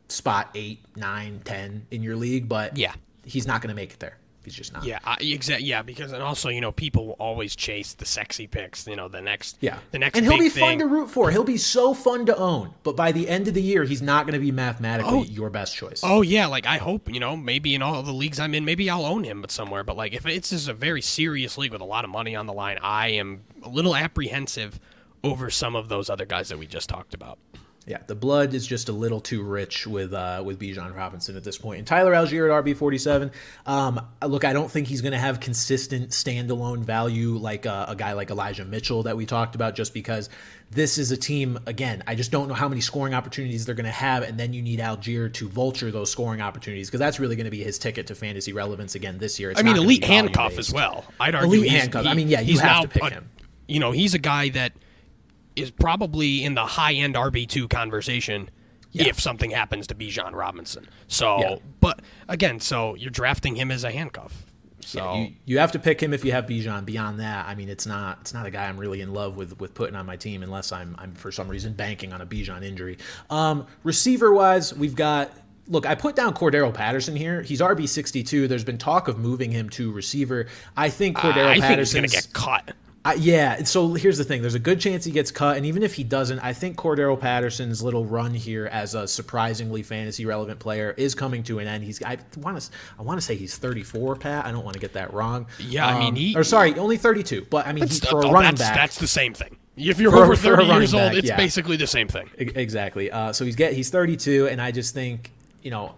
spot eight, nine, ten in your league, but yeah, he's not going to make it there. He's just not. Yeah, uh, exactly. Yeah, because and also you know people will always chase the sexy picks. You know the next. Yeah. The next. And he'll be thing. fun to root for. He'll be so fun to own. But by the end of the year, he's not going to be mathematically oh, your best choice. Oh yeah, like I hope you know maybe in all the leagues I'm in, maybe I'll own him, but somewhere. But like if it's just a very serious league with a lot of money on the line, I am a little apprehensive over some of those other guys that we just talked about. Yeah, the blood is just a little too rich with uh, with Bijan Robinson at this point. And Tyler Allgeier at RB forty seven. Um, look, I don't think he's going to have consistent standalone value like a, a, guy like Elijah Mitchell that we talked about. Just because this is a team again, I just don't know how many scoring opportunities they're going to have, and then you need Allgeier to vulture those scoring opportunities because that's really going to be his ticket to fantasy relevance again this year. It's I mean, elite handcuff as well. I'd argue elite handcuff. He, I mean, yeah, you have to pick a, him. You know, he's a guy that is probably in the high end RB2 conversation Yeah. if something happens to Bijan Robinson. So, Yeah. but again, so you're drafting him as a handcuff. So you, you have to pick him if you have Bijan. Beyond that, I mean, it's not it's not a guy I'm really in love with with putting on my team unless I'm I'm for some reason banking on a Bijan injury. Um, receiver wise, we've got. Look, I put down Cordarrelle Patterson here. He's RB sixty two. There's been talk of moving him to receiver. I think Cordarrelle I think he's going to get cut. I, yeah, so here's the thing. There's a good chance he gets cut, and even if he doesn't, I think Cordarrelle Patterson's little run here as a surprisingly fantasy relevant player is coming to an end. He's I want to I want to say he's 34, Pat. I don't want to get that wrong. Yeah, I mean, Um, he- or sorry, only 32. But I mean, he, for a Oh, running that's, back, that's the same thing. If you're For- over for 30 running years old, it's yeah. basically the same thing. Exactly. Uh, so he's get he's 32, and I just think you know,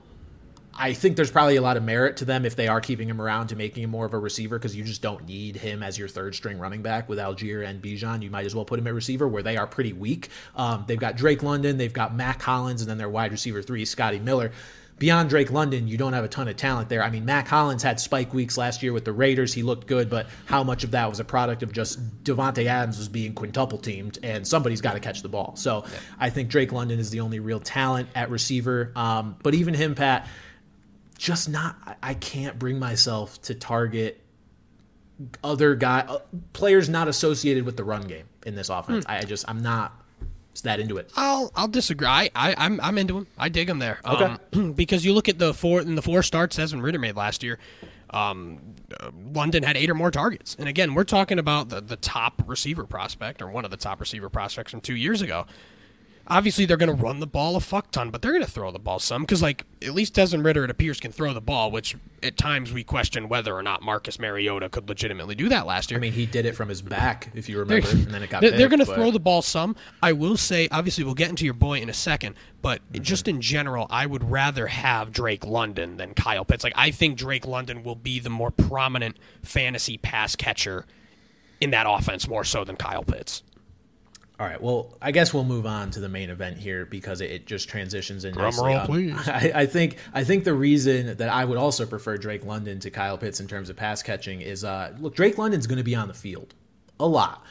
I think there's probably a lot of merit to them if they are keeping him around to making him more of a receiver because you just don't need him as your third string running back with Allgeier and Bijan. You might as well put him at receiver where they are pretty weak. Um, they've got Drake London, they've got Mack Hollins, and then their wide receiver three, Scotty Miller. Beyond Drake London, you don't have a ton of talent there. I mean, Mack Hollins had spike weeks last year with the Raiders. He looked good, but how much of that was a product of just Davante Adams was being quintuple teamed, and somebody's got to catch the ball. So I think Drake London is the only real talent at receiver. Um, but even him, Pat, just not. I- I can't bring myself to target other guy uh, players not associated with the run game in this offense. I just I'm not that into it. I'll I'll disagree. I, I I'm I'm into him. I dig him there. Um, because you look at the four in the four starts Desmond Ridder made last year. Um, uh, London had eight or more targets, and again, we're talking about the the top receiver prospect or one of the top receiver prospects from two years ago. Obviously, they're going to run the ball a fuck ton, but they're going to throw the ball some because, like, at least Desmond Ridder, it appears, can throw the ball. Which at times we question whether or not Marcus Mariota could legitimately do that last year. I mean, he did it from his back, if you remember, They're- and then it got. They're, they're going to but- throw the ball some. I will say, obviously, we'll get into your boy in a second, but Mm-hmm. just in general, I would rather have Drake London than Kyle Pitts. Like, I think Drake London will be the more prominent fantasy pass catcher in that offense more so than Kyle Pitts. All right. Well, I guess we'll move on to the main event here because it, it just transitions in Drum nicely. roll, please. I, I think I think the reason that I would also prefer Drake London to Kyle Pitts in terms of pass catching is uh, look, Drake London's going to be on the field a lot.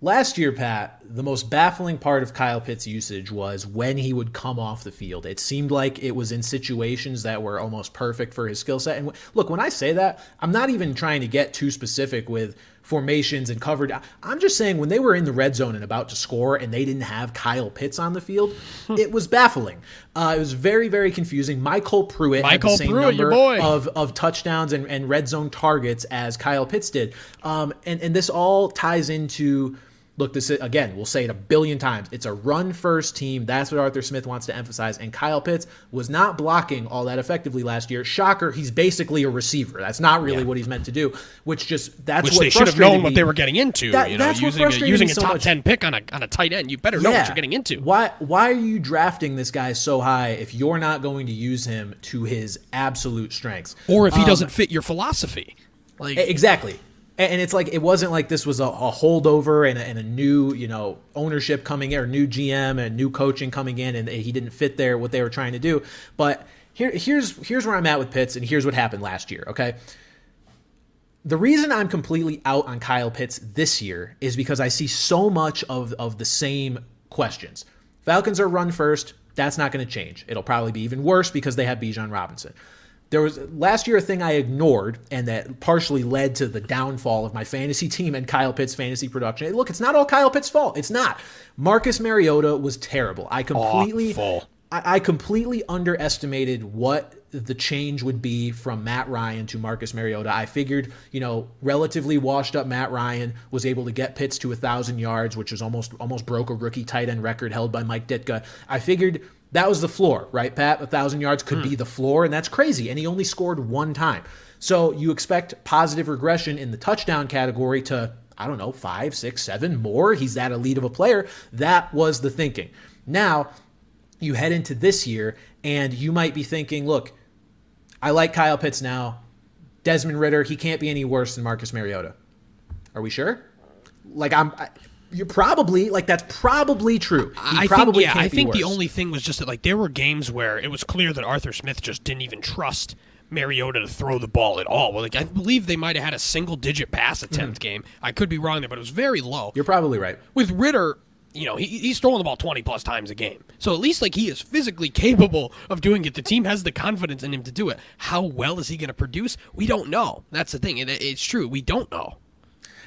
Last year, Pat, the most baffling part of Kyle Pitts' usage was when he would come off the field. It seemed like it was in situations that were almost perfect for his skill set. And w- look, when I say that, I'm not even trying to get too specific with formations and covered. I'm just saying when they were in the red zone and about to score and they didn't have Kyle Pitts on the field, it was baffling. Uh, it was very, very confusing. MyCole Pruitt had MyCole the same Pruitt, number of, of touchdowns and, and red zone targets as Kyle Pitts did. Um, and, and this all ties into look, this is, again, we'll say it a billion times. It's a run first team. That's what Arthur Smith wants to emphasize. And Kyle Pitts was not blocking all that effectively last year. Shocker, he's basically a receiver. That's not really what he's meant to do, which just that's Which what they should have known what they were getting into. That- you know, using a, using a top much. ten pick on a on a tight end, you better know what you're getting into. Why why are you drafting this guy so high if you're not going to use him to his absolute strengths? Or if he Um, doesn't fit your philosophy, like Exactly. And it's like it wasn't like this was a, a holdover and a, and a new you know ownership coming in or new GM and new coaching coming in and he didn't fit there what they were trying to do. But here here's here's where I'm at with Pitts and here's what happened last year. Okay, the reason I'm completely out on Kyle Pitts this year is because I see so much of of the same questions. Falcons are run first. That's not going to change. It'll probably be even worse because they have Bijan Robinson. There was last year a thing I ignored and that partially led to the downfall of my fantasy team and Kyle Pitts' fantasy production. Look, it's not all Kyle Pitts' fault. It's not. Marcus Mariota was terrible. I completely I, I completely underestimated what the change would be from Matt Ryan to Marcus Mariota. I figured, you know, relatively washed up Matt Ryan was able to get Pitts to a thousand yards, which was almost almost broke a rookie tight end record held by Mike Ditka. I figured that was the floor, right, Pat? A thousand yards could be hmm. the floor, and that's crazy. And he only scored one time. So you expect positive regression in the touchdown category to I don't know, five, six, seven more. He's that elite of a player. That was the thinking. Now, you head into this year and you might be thinking, look, I like Kyle Pitts now. Desmond Ridder, he can't be any worse than Marcus Mariota. Are we sure? Like I'm I, you're probably like that's probably true. He I probably think yeah, I think the only thing was just that like there were games where it was clear that Arthur Smith just didn't even trust Mariota to throw the ball at all. Well, like I believe they might have had a single digit pass mm-hmm. attempt game. I could be wrong there, but it was very low. You're probably right. With Ridder, you know, he, he's throwing the ball 20 plus times a game. So at least like he is physically capable of doing it. The team has the confidence in him to do it. How well is he going to produce? We don't know. That's the thing. It, it's true. We don't know.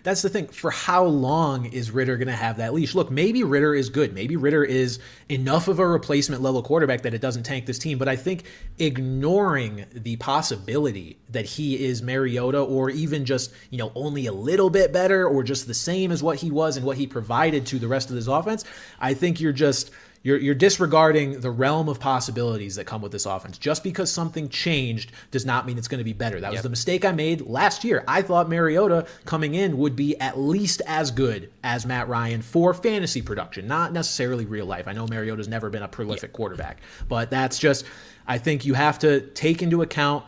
That's the thing. For how long is Ridder going to have that leash? Look, maybe Ridder is good. Maybe Ridder is enough of a replacement level quarterback that it doesn't tank this team. But I think ignoring the possibility that he is Mariota or even just, you know, only a little bit better or just the same as what he was and what he provided to the rest of this offense, I think you're just you're, you're disregarding the realm of possibilities that come with this offense. Just because something changed does not mean it's going to be better. That was the mistake I made last year. I thought Mariota coming in would be at least as good as Matt Ryan for fantasy production, not necessarily real life. I know Mariota's never been a prolific quarterback, but that's just, I think you have to take into account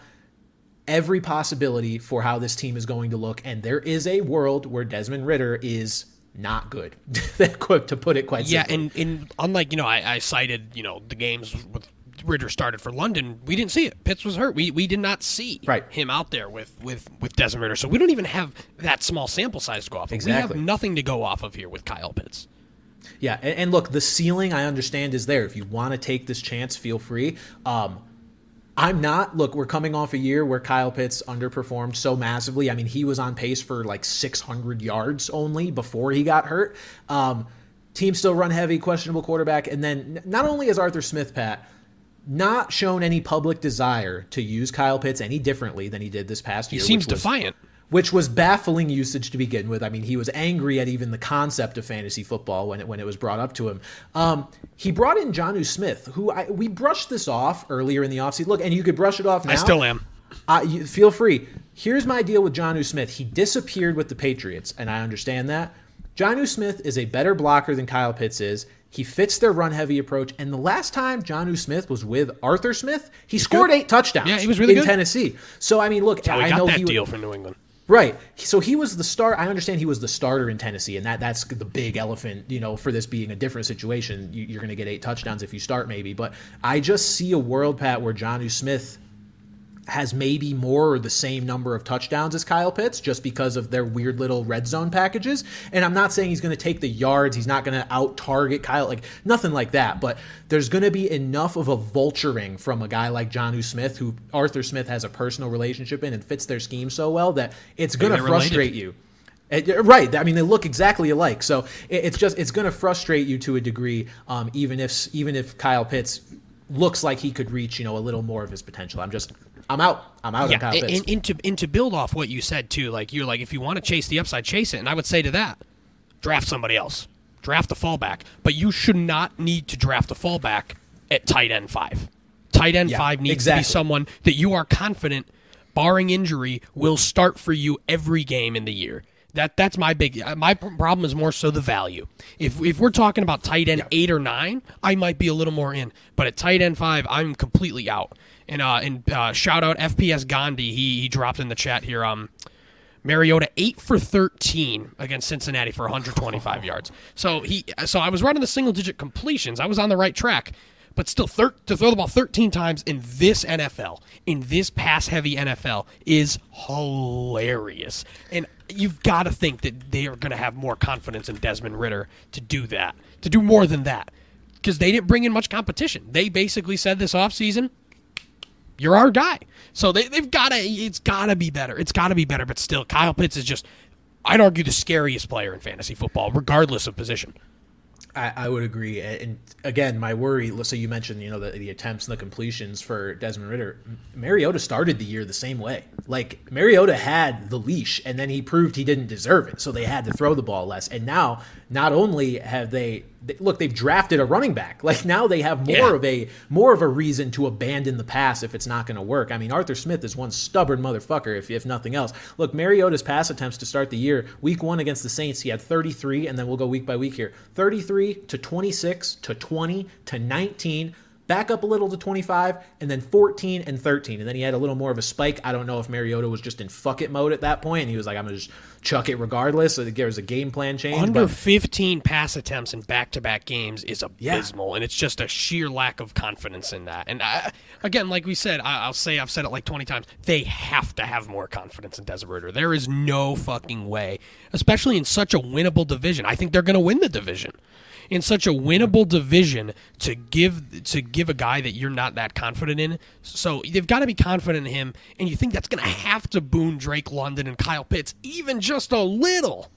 every possibility for how this team is going to look. And there is a world where Desmond Ridder is not good, to put it quite Yeah, simply. and, and unlike, you know, I, I cited, you know, the games with Ridder started for London, we didn't see it. Pitts was hurt. We we did not see Right. him out there with, with, with Desmond Ridder. So we don't even have that small sample size to go off of. Exactly. We have nothing to go off of here with Kyle Pitts. Yeah, and, and look, the ceiling I understand is there. If you want to take this chance, feel free. Um, I'm not. Look, we're coming off a year where Kyle Pitts underperformed so massively. I mean, he was on pace for like 600 yards only before he got hurt. Um, team still run heavy, questionable quarterback, and then not only is Arthur Smith Pat not shown any public desire to use Kyle Pitts any differently than he did this past year. He seems which was- defiant. Which was baffling usage to begin with. I mean, he was angry at even the concept of fantasy football when it when it was brought up to him. Um, he brought in Jonnu Smith, who I, we brushed this off earlier in the offseason. Look, and you could brush it off now. I still am. Uh, you, feel free. Here's my deal with Jonnu Smith. He disappeared with the Patriots, and I understand that. Jonnu Smith is a better blocker than Kyle Pitts is. He fits their run heavy approach. And the last time Jonnu Smith was with Arthur Smith, he scored eight touchdowns Yeah, he was really in good. Tennessee. So, I mean, look, I got know that he deal for New England. Right. So he was the star. I understand he was the starter in Tennessee, and that that's the big elephant. You know, for this being a different situation, you, you're going to get eight touchdowns if you start, maybe. But I just see a world, Pat, where Jonnu Smith has maybe more or the same number of touchdowns as Kyle Pitts just because of their weird little red zone packages. And I'm not saying he's going to take the yards, he's not going to out target Kyle, like nothing like that. But there's going to be enough of a vulturing from a guy like Jonnu Smith, who Arthur Smith has a personal relationship in and fits their scheme so well that it's going to they're related. frustrate you. Right. I mean, they look exactly alike. So it- it's just it's going to frustrate you to a degree, um, even if even if Kyle Pitts looks like he could reach you know a little more of his potential. I'm just I'm out. I'm out Yeah, and, and, and to and to build off what you said too, like you're like if you want to chase the upside, chase it. And I would say to that, draft somebody else, draft the fallback. But you should not need to draft a fallback at tight end five. Tight end Yeah, five needs exactly. to be someone that you are confident, barring injury, will start for you every game in the year. That that's my big my problem is more so the value. If if we're talking about tight end eight or nine, I might be a little more in. But at tight end five, I'm completely out. And uh and uh, shout out FPS Gandhi. He he dropped in the chat here. Um, Mariota eight for thirteen against Cincinnati for 125 yards. So he so I was running the single digit completions. I was on the right track, but still thir- to throw the ball 13 times in this NFL, in this pass heavy NFL, is hilarious. And you've got to think that they are going to have more confidence in Desmond Ridder to do that, to do more than that, because they didn't bring in much competition. They basically said this offseason, you're our guy. So they, they've got to, it's got to be better. It's got to be better. But still, Kyle Pitts is just, I'd argue, the scariest player in fantasy football, regardless of position. I, I would agree. And again, my worry. So you mentioned, you know, the, the attempts and the completions for Desmond Ridder. Mariota started the year the same way. Like Mariota had the leash, and then he proved he didn't deserve it, so they had to throw the ball less. And now, not only have they, they look, they've drafted a running back. Like now they have more Yeah. of a more of a reason to abandon the pass if it's not going to work. I mean, Arthur Smith is one stubborn motherfucker, if, if nothing else. Look, Mariota's pass attempts to start the year, week one against the Saints, he had 33, and then we'll go week by week here 33 to 26 to 20 to 19. Back up a little to 25, and then 14 and 13. And then he had a little more of a spike. I don't know if Mariota was just in fuck it mode at that point, and he was like, I'm going to just chuck it regardless. So there was a game plan change. Under but 15 pass attempts in back to back games is Yeah. abysmal, and it's just a sheer lack of confidence in that. And I, again, like we said, I, I'll say I've said it like 20 times. They have to have more confidence in Desmond Ridder. There is no fucking way, especially in such a winnable division. I think they're going to win the division. In such a winnable division to give to give a guy that you're not that confident in. So you've got to be confident in him, and you think that's going to have to boon Drake London and Kyle Pitts even just a little.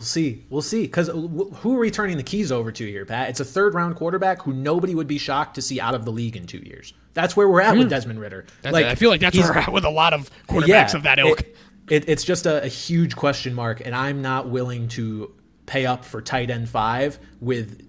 We'll see. We'll see. Because uh, who are we turning the keys over to here, Pat? It's a third round quarterback who nobody would be shocked to see out of the league in two years. That's where we're at with hmm. Desmond Ridder. That's like, I feel like that's where we're at with a lot of quarterbacks yeah, of that ilk. It, it, it's just a, a huge question mark, and I'm not willing to pay up for tight end five with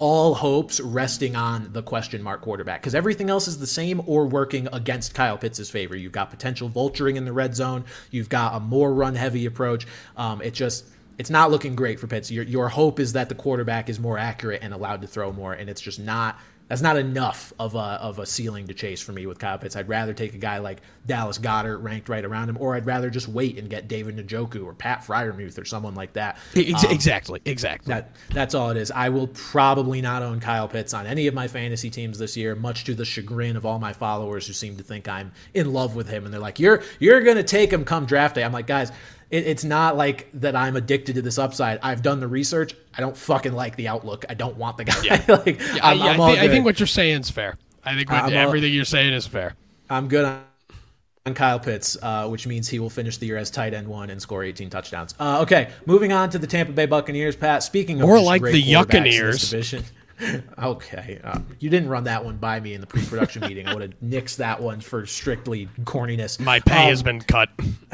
all hopes resting on the question mark quarterback because everything else is the same or working against Kyle Pitts' favor. You've got potential vulturing in the red zone. You've got a more run heavy approach. Um, it just it's not looking great for Pitts. Your your hope is that the quarterback is more accurate and allowed to throw more, and it's just not. That's not enough of a of a ceiling to chase for me with Kyle Pitts. I'd rather take a guy like Dallas Goedert ranked right around him, or I'd rather just wait and get David Njoku or Pat Freiermuth or someone like that. Um, exactly, exactly. That that's all it is. I will probably not own Kyle Pitts on any of my fantasy teams this year, much to the chagrin of all my followers who seem to think I'm in love with him, and they're like, "You're you're gonna take him come draft day." I'm like, guys it, it's not like that I'm addicted to this upside. I've done the research. I don't fucking like the outlook. I don't want the guy. Yeah. like, yeah, I'm, yeah, I'm I, think, I, think, what you're saying is fair. I think what, everything all, you're saying is fair. I'm good on, on Kyle Pitts, uh, which means he will finish the year as tight end one and score 18 touchdowns. Uh, okay, moving on to the Tampa Bay Buccaneers. Pat, speaking of more like the Yuccaneers division. okay, uh, you didn't run that one by me in the pre-production meeting. I would have nixed that one for strictly corniness. My pay um, has been cut.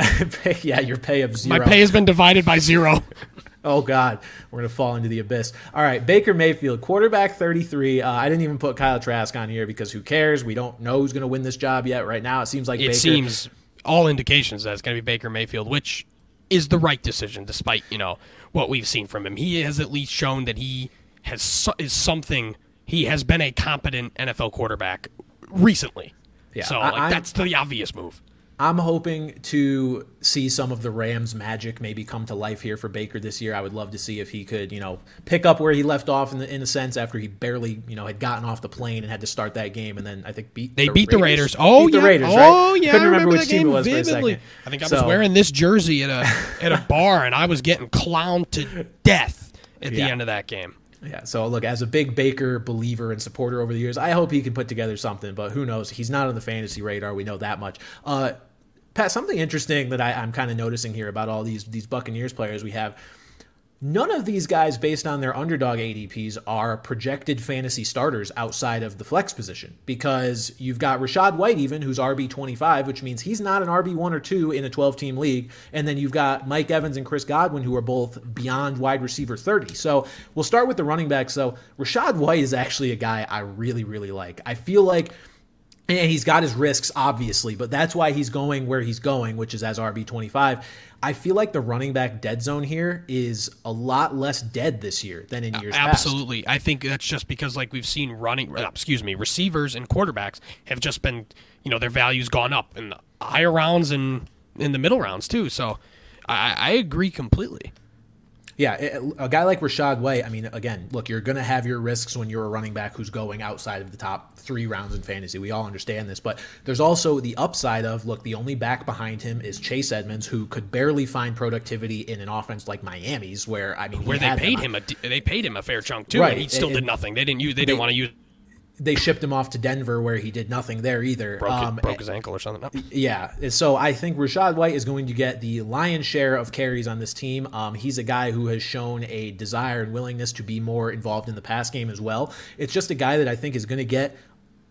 yeah, your pay of zero. My pay has been divided by zero. oh God, we're gonna fall into the abyss. All right, Baker Mayfield, quarterback, thirty-three. Uh, I didn't even put Kyle Trask on here because who cares? We don't know who's gonna win this job yet. Right now, it seems like it Baker. seems all indications that it's gonna be Baker Mayfield, which is the right decision, despite you know what we've seen from him. He has at least shown that he has is something he has been a competent NFL quarterback recently. Yeah, so like, that's the obvious move. I'm hoping to see some of the Rams magic maybe come to life here for Baker this year. I would love to see if he could, you know, pick up where he left off in, the, in a sense after he barely, you know, had gotten off the plane and had to start that game and then I think beat they the beat Raiders. the Raiders. Oh beat yeah, the Raiders, right? oh yeah. Couldn't I remember, remember which team it was vividly. for a second. I think I was wearing this jersey at a at a bar and I was getting clowned to death at the end of that game. Yeah. So look, as a big Baker believer and supporter over the years, I hope he can put together something. But who knows? He's not on the fantasy radar. We know that much. Uh, Pat, something interesting that I, I'm kind of noticing here about all these these Buccaneers players we have None of these guys, based on their underdog ADPs, are projected fantasy starters outside of the flex position because you've got Rachaad White, even who's RB 25, which means he's not an RB 1 or 2 in a 12 team league. And then you've got Mike Evans and Chris Godwin, who are both beyond wide receiver 30. So we'll start with the running back. So Rachaad White is actually a guy I really, really like. I feel like and he's got his risks, obviously, but that's why he's going where he's going, which is as RB25. I feel like the running back dead zone here is a lot less dead this year than in years Absolutely. past. I think that's just because, like, we've seen running, uh, excuse me, receivers and quarterbacks have just been, you know, their values gone up in the higher rounds and in the middle rounds, too. So I, I agree completely. Yeah, a guy like Rachaad White, I mean, again, look, you're going to have your risks when you're a running back who's going outside of the top three rounds in fantasy. We all understand this, but there's also the upside of look, the only back behind him is Chase Edmonds, who could barely find productivity in an offense like Miami's, where I mean, where they paid him a they paid him a fair chunk too, right. and he still did nothing. They didn't use they, they didn't want to use they shipped him off to Denver where he did nothing there either. Broke, um, broke his ankle or something. No. Yeah. So I think Rachaad White is going to get the lion's share of carries on this team. Um, he's a guy who has shown a desire and willingness to be more involved in the pass game as well. It's just a guy that I think is going to get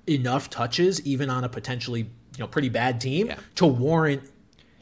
enough touches, even on a potentially you know pretty bad team, yeah. to warrant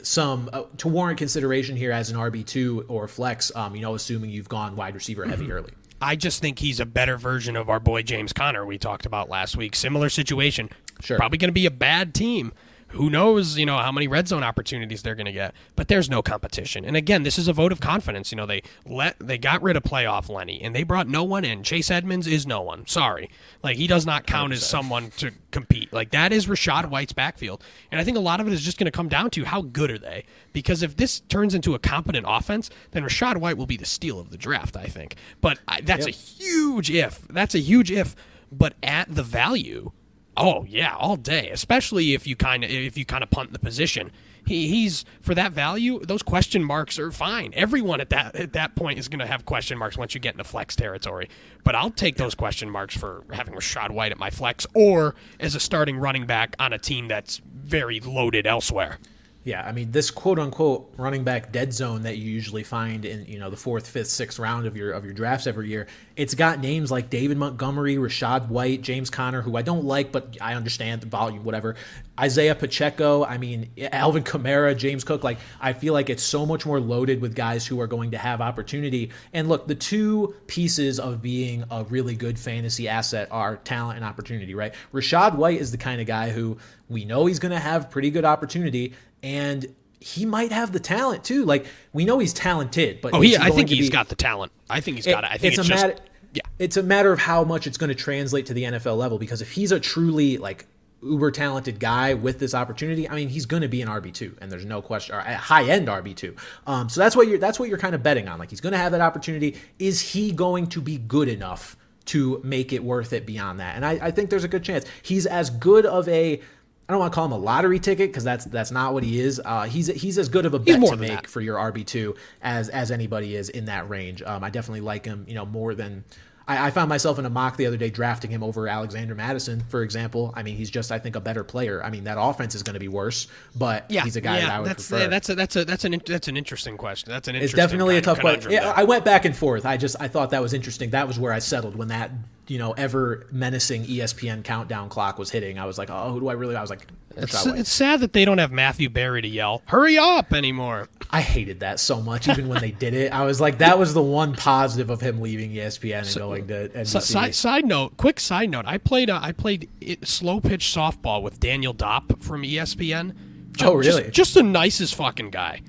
some uh, to warrant consideration here as an RB two or flex. Um, you know, assuming you've gone wide receiver heavy mm-hmm. early. I just think he's a better version of our boy James Conner we talked about last week. Similar situation. Sure. Probably going to be a bad team, who knows, you know, how many red zone opportunities they're going to get. But there's no competition. And again, this is a vote of confidence. You know, they let they got rid of playoff Lenny and they brought no one in. Chase Edmonds is no one. Sorry. Like he does not count 100%. as someone to compete. Like that is Rachaad White's backfield. And I think a lot of it is just going to come down to how good are they? Because if this turns into a competent offense, then Rachaad White will be the steal of the draft, I think. But I, that's yep. a huge if. That's a huge if. But at the value Oh yeah, all day. Especially if you kind of if you kind of punt the position. He, he's for that value. Those question marks are fine. Everyone at that at that point is going to have question marks once you get into flex territory. But I'll take those question marks for having Rachaad White at my flex or as a starting running back on a team that's very loaded elsewhere. Yeah, I mean this quote unquote running back dead zone that you usually find in you know the fourth, fifth, sixth round of your of your drafts every year. It's got names like David Montgomery, Rachaad White, James Conner, who I don't like, but I understand the volume, whatever. Isaiah Pacheco, I mean Alvin Kamara, James Cook. Like I feel like it's so much more loaded with guys who are going to have opportunity. And look, the two pieces of being a really good fantasy asset are talent and opportunity, right? Rashad White is the kind of guy who we know he's going to have pretty good opportunity and he might have the talent too. Like we know he's talented, but oh, he, I think he's be, got the talent. I think he's got it. I think it's, it's a just, matter. Yeah, it's a matter of how much it's going to translate to the NFL level. Because if he's a truly like uber talented guy with this opportunity, I mean, he's going to be an RB two, and there's no question, or a high end RB two. Um, so that's what you're that's what you're kind of betting on. Like he's going to have that opportunity. Is he going to be good enough? To make it worth it beyond that, and I, I think there's a good chance he's as good of a I don't want to call him a lottery ticket because that's that's not what he is. Uh, he's he's as good of a bet to make that. for your RB two as as anybody is in that range. Um, I definitely like him, you know, more than I, I, found myself in a mock the other day drafting him over Alexander Mattison, for example. I mean, he's just I think a better player. I mean, that offense is going to be worse, but yeah, he's a guy yeah, that I would that's, prefer. Yeah, that's a that's a that's an that's an interesting question. That's an interesting it's definitely a tough question. Yeah, I went back and forth. I just I thought that was interesting. That was where I settled when that you know ever menacing ESPN countdown clock was hitting. I was like, oh, who do I really? I was like, it's, it's sad that they don't have Matthew Berry to yell "Hurry up!" anymore. I hated that so much. Even when they did it, I was like, that was the one positive of him leaving ESPN and so, going to NBC. Side, side, note, quick side note. I played uh, I played slow pitch softball with Daniel Dopp from ESPN. Just, oh, really? Just, just the nicest fucking guy.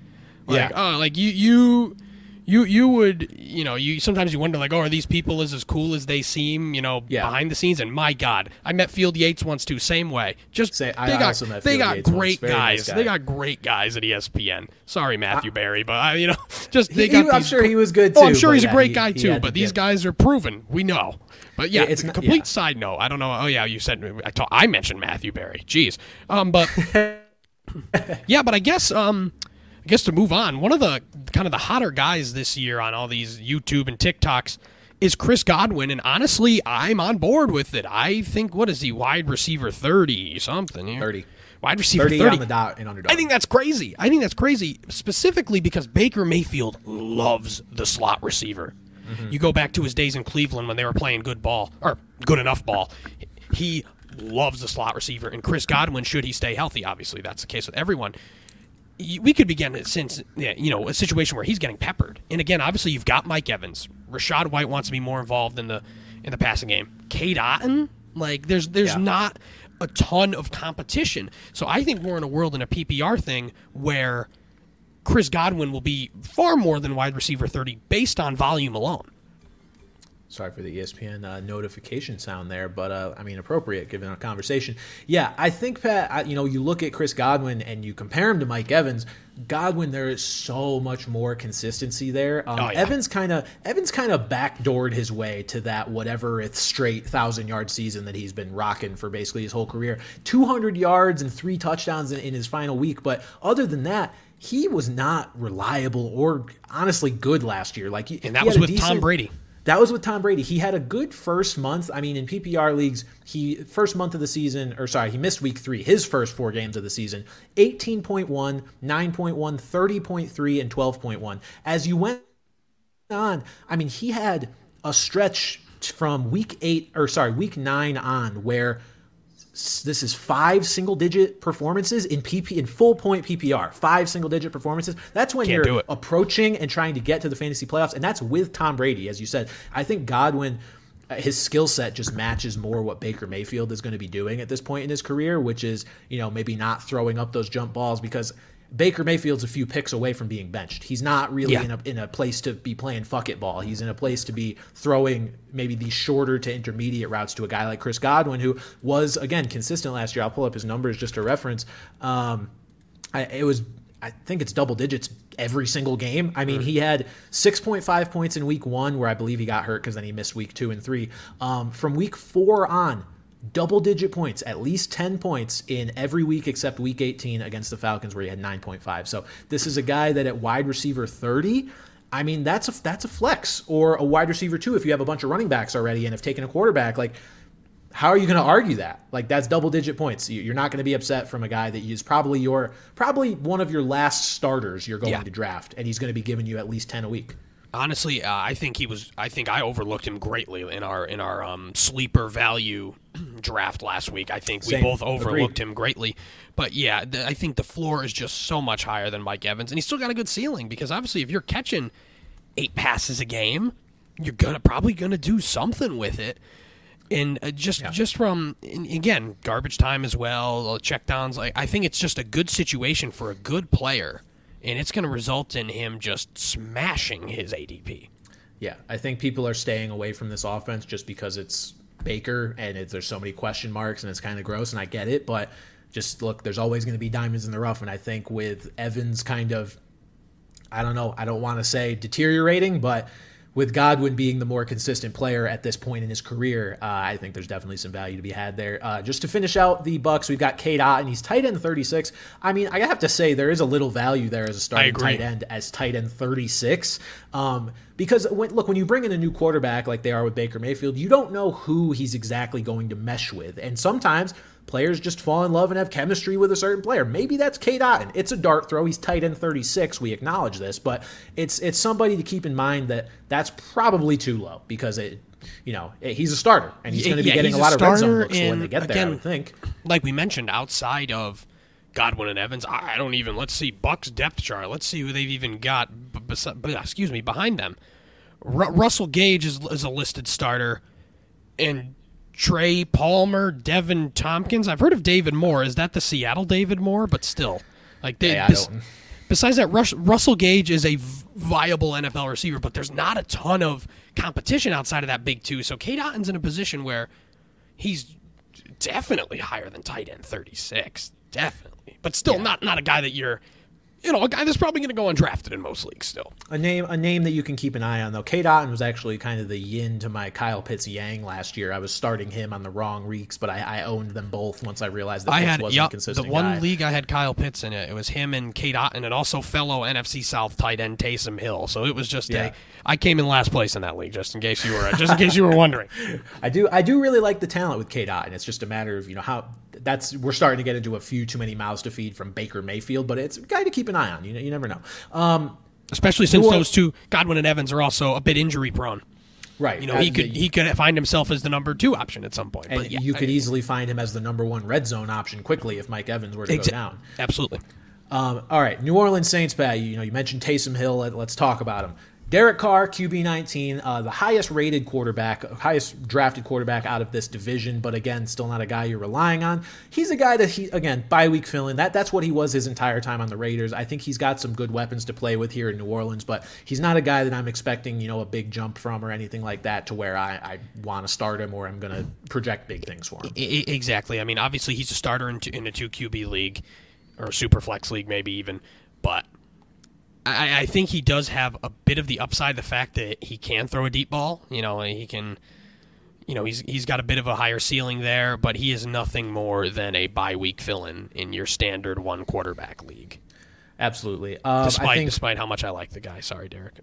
Like, yeah. Oh, like you you you you would you know you sometimes you wonder like oh are these people as as cool as they seem you know yeah. behind the scenes? And my god I met Field Yates once too same way. Just Say, they I got they got Yates great guys nice guy. they got great guys at ESPN sorry Matthew I, Berry but I, you know just they he, got I'm sure he was good too oh I'm sure he's yeah, a great he, guy he too but these guys are proven. We know. But yeah, it's a complete yeah. side note I don't know oh yeah you said I, ta- I mentioned Matthew Berry. Jeez. Um but yeah but I guess um I guess to move on, one of the kind of the hotter guys this year on all these YouTube and TikToks is Chris Godwin, and honestly, I'm on board with it. I think what is he wide receiver thirty something here? Thirty. Wide receiver 30, 30. on the dot in underdog. I think that's crazy. I think that's crazy, specifically because Baker Mayfield loves the slot receiver. Mm-hmm. You go back to his days in Cleveland when they were playing good ball or good enough ball. He loves the slot receiver, and Chris Godwin, should he stay healthy, obviously that's the case with everyone we could be getting since you know a situation where he's getting peppered. And again, obviously you've got Mike Evans. Rachaad White wants to be more involved in the in the passing game. Cade Otton, like there's there's yeah. not a ton of competition. So I think we're in a world in a PPR thing where Chris Godwin will be far more than wide receiver 30 based on volume alone. Sorry for the ESPN uh, notification sound there, but uh, I mean appropriate given our conversation. Yeah, I think Pat. I, you know, you look at Chris Godwin and you compare him to Mike Evans. Godwin, there is so much more consistency there. Um, oh, yeah. Evans kind of Evans kind of backdoored his way to that whatever it's straight thousand yard season that he's been rocking for basically his whole career. Two hundred yards and three touchdowns in, in his final week, but other than that, he was not reliable or honestly good last year. Like, and that was with decent, Tom Brady. That was with Tom Brady. He had a good first month. I mean, in PPR leagues, he first month of the season, or sorry, he missed week three, his first four games of the season 18.1, 9.1, 30.3, and 12.1. As you went on, I mean, he had a stretch from week eight, or sorry, week nine on where this is five single digit performances in PP in full point PPR. Five single digit performances. That's when Can't you're approaching and trying to get to the fantasy playoffs, and that's with Tom Brady, as you said. I think Godwin. Uh, his skill set just matches more what Baker Mayfield is going to be doing at this point in his career, which is, you know, maybe not throwing up those jump balls because Baker Mayfield's a few picks away from being benched. He's not really yeah. in a in a place to be playing fuck it ball. He's in a place to be throwing maybe these shorter to intermediate routes to a guy like Chris Godwin, who was again consistent last year. I'll pull up his numbers just a reference. Um, I, it was I think it's double digits every single game. I mean, mm. he had 6.5 points in week one, where I believe he got hurt because then he missed week two and three. Um, from week four on, double digit points, at least 10 points in every week except week 18 against the Falcons, where he had 9.5. So this is a guy that at wide receiver 30, I mean, that's a that's a flex or a wide receiver too. If you have a bunch of running backs already and have taken a quarterback, like how are you going to argue that? Like that's double digit points. You're not going to be upset from a guy that is probably your probably one of your last starters you're going Yeah. to draft, and he's going to be giving you at least ten a week. Honestly, uh, I think he was. I think I overlooked him greatly in our in our um, sleeper value draft last week. I think we Same. both overlooked Agreed. him greatly. But yeah, the, I think the floor is just so much higher than Mike Evans, and he's still got a good ceiling because obviously, if you're catching eight passes a game, you're gonna probably gonna do something with it. And uh, just just from again garbage time as well, checkdowns. Like I think it's just a good situation for a good player, and it's going to result in him just smashing his ADP. Yeah, I think people are staying away from this offense just because it's Baker and there's so many question marks and it's kind of gross, and I get it. But just look, there's always going to be diamonds in the rough, and I think with Evans kind of, I don't know, I don't want to say deteriorating, but with Godwin being the more consistent player at this point in his career, uh, I think there's definitely some value to be had there. Uh, just to finish out the Bucks, we've got Kate Ott, and he's tight end 36. I mean, I have to say there is a little value there as a starting tight end as tight end 36. Um, because when, look, when you bring in a new quarterback like they are with Baker Mayfield, you don't know who he's exactly going to mesh with, and sometimes players just fall in love and have chemistry with a certain player. Maybe that's Cade Otton. It's a dart throw. He's tight end 36. We acknowledge this, but it's it's somebody to keep in mind that that's probably too low because it. You know, he's a starter, and he's going to be yeah, getting a a lot of red zone looks when and they get there. I again, would think. like we mentioned, outside of Godwin and Evans, I I don't even. Let's see Bucks depth chart. Let's see who they've even got. b- b- excuse me, behind them, Ru- Russell Gage is, is a listed starter, and Trey Palmer, Deven Thompkins. I've heard of David Moore. Is that the Seattle David Moore? But still, like they. Yeah, I bes- don't- Besides that, Rush, Russell Gage is a viable NFL receiver, but there's not a ton of competition outside of that big two. So Cade Otton's in a position where he's definitely higher than tight end 36 definitely but still not not a guy that you're you know a guy that's probably going to go undrafted in most leagues still A name, a name that you can keep an eye on though. Cade Otton was actually kind of the yin to my Kyle Pitts Yang last year. I was starting him on the wrong weeks, but I, I owned them both once I realized that i Pitts had wasn't yup, a consistent the one guy. league i had kyle pitts in it it was him and cade otton and also fellow nfc south tight end taysom hill so it was just Yeah. a i came in last place in that league just in case you were just in case you were wondering I do, I do really like the talent with Cade Otton. It's just a matter of you know how that's we're starting to get into a few too many mouths to feed from Baker Mayfield, but it's a guy to keep an eye on. You know, you never know. Um, especially since those two godwin and evans are also a bit injury prone right. you know he could the- he could find himself as the number two option at some point and but yeah, you could I- easily find him as the number one red zone option quickly if Mike Evans were to exa- go down. absolutely Um, all right, New Orleans Saints, Pat. You know, you mentioned Taysom Hill. Let, us talk about him. Derek Carr, QB 19, uh, the highest rated quarterback, highest drafted quarterback out of this division, but again, still not a guy you're relying on. He's a guy that he, again, bye week fill-in. That, that's what he was his entire time on the Raiders. I think he's got some good weapons to play with here in New Orleans, but he's not a guy that I'm expecting, you know, a big jump from or anything like that to where I, I want to start him or I'm going to project big things for him. Exactly. I mean, obviously he's a starter in, two, in a two QB league or super flex league, maybe even. But I, I think he does have a bit of the upside, the fact that he can throw a deep ball. You know, he can. You know, he's he's got a bit of a higher ceiling there, but he is nothing more than a bye week fill in in your standard one quarterback league. Absolutely. Um, Despite I think despite how much I like the guy. Sorry, Derek.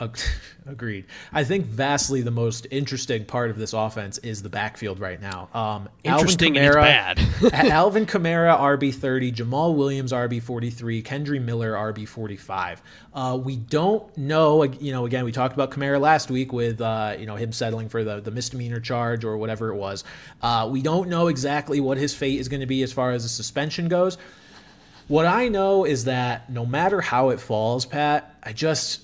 Ag- Agreed. I think vastly the most interesting part of this offense is the backfield right now. Um, Interesting and it's bad. Alvin Kamara RB thirty, Jamaal Williams RB forty three, Kendre Miller RB forty five. Uh, we don't know. You know, again, we talked about Kamara last week with uh, you know him settling for the the misdemeanor charge or whatever it was. Uh, we don't know exactly what his fate is going to be as far as the suspension goes. What I know is that no matter how it falls, Pat, I just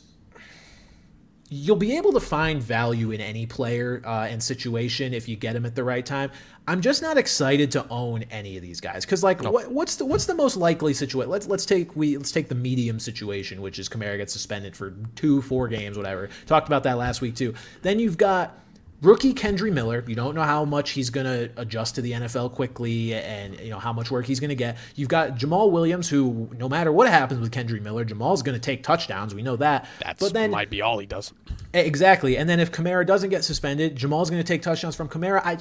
you'll be able to find value in any player uh, and situation if you get him at the right time. I'm just not excited to own any of these guys because, like, what, what's the what's the most likely situation? Let's let's take we let's take the medium situation, which is Kamara gets suspended for two, four games, whatever. Talked about that last week too. Then you've got rookie Kendre Miller. You don't know how much he's going to adjust to the NFL quickly and you know how much work he's going to get. You've got Jamaal Williams who no matter what happens with Kendre Miller, Jamaal's going to take touchdowns. We know that. That's but then might be all he does. Exactly. And then if Kamara doesn't get suspended, Jamaal's going to take touchdowns from Kamara. I,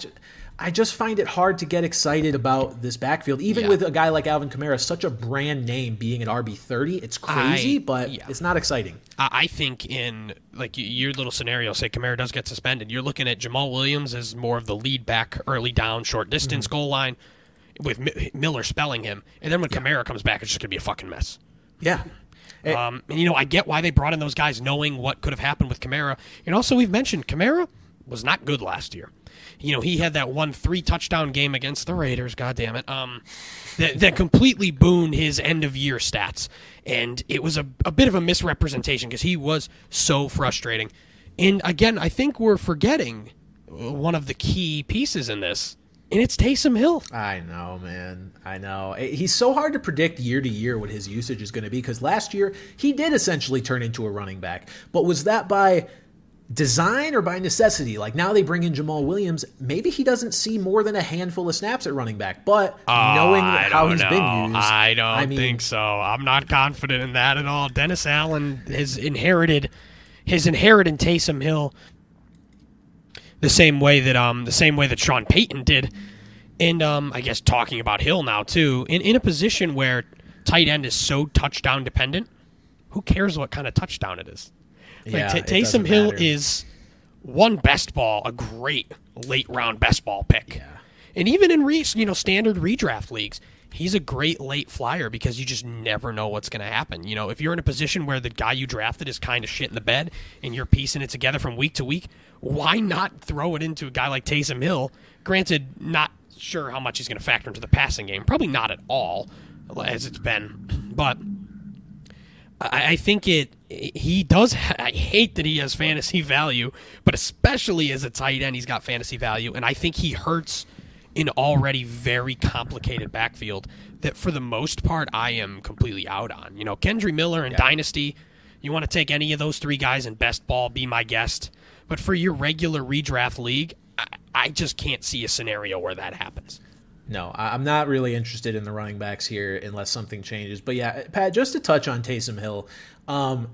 I just find it hard to get excited about this backfield, even Yeah. with a guy like Alvin Kamara, such a brand name being at RB thirty. It's crazy, I- but yeah. it's not exciting. I think in like your little scenario, say Kamara does get suspended, you're looking at Jamaal Williams as more of the lead back, early down, short distance Mm-hmm. goal line, with Mi- Miller spelling him, and then when Kamara comes back, it's just gonna be a fucking mess. Yeah. Eh, Um, and you know, I get why they brought in those guys, knowing what could have happened with Kamara. And also, we've mentioned Kamara was not good last year. You know, he had that one three touchdown game against the Raiders. God damn it! Um, that that completely booned his end of year stats, and it was a, a bit of a misrepresentation because he was so frustrating. And again, I think we're forgetting one of the key pieces in this, and it's Taysom Hill. I know, man. I know. He's so hard to predict year to year what his usage is going to be because last year he did essentially turn into a running back. But was that by design or by necessity? Like now they bring in Jamaal Williams. Maybe he doesn't see more than a handful of snaps at running back. But knowing Oh, I how he's know. been used, I don't mean, think so. I'm not confident in that at all. Dennis Allen has inherited his inherited Taysom Hill the same way that um the same way that Sean Payton did. And um I guess talking about Hill now too, in, in a position where tight end is so touchdown dependent, who cares what kind of touchdown it is? Like, Yeah, Ta- Taysom Hill matter. is one best ball, a great late round best ball pick. And even in re, you know standard redraft leagues, he's a great late flyer because you just never know what's going to happen. You know, if you're in a position where the guy you drafted is kind of shit in the bed and you're piecing it together from week to week, why not throw it into a guy like Taysom Hill? Granted, not sure how much he's going to factor into the passing game. Probably not at all, as it's been, but. I I think it. He does. ha- I hate that he has fantasy value, but especially as a tight end, he's got fantasy value, and I think he hurts an already very complicated backfield that, for the most part, I am completely out on. You know, Kendre Miller and Dynasty. You want to take any of those three guys in best ball? Be my guest. But for your regular redraft league, I, I just can't see a scenario where that happens. No, I'm not really interested in the running backs here unless something changes. But yeah, Pat, just to touch on Taysom Hill, um,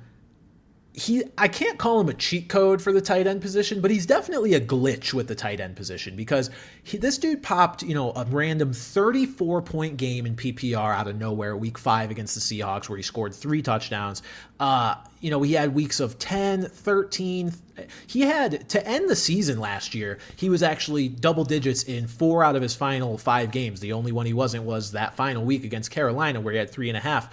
he I can't call him a cheat code for the tight end position, but he's definitely a glitch with the tight end position because he, this dude popped, you know, a random 34 point game in PPR out of nowhere, week five against the Seahawks, where he scored three touchdowns. Uh, you know, he had weeks of 10, 13. He had to end the season last year, he was actually double digits in four out of his final five games. The only one he wasn't was that final week against Carolina, where he had three and a half.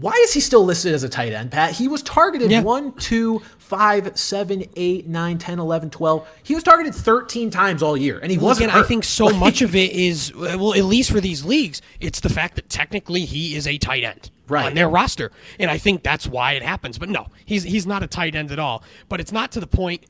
Why is he still listed as a tight end, Pat? He was targeted Yeah. 1, 2, 5, 7, 8, 9, 10, 11, 12. He was targeted 13 times all year, and he Well, wasn't again, I think so much of it is well, at least for these leagues, it's the fact that technically he is a tight end Right. on their roster, and I think that's why it happens. But no, he's he's not a tight end at all. But it's not to the point.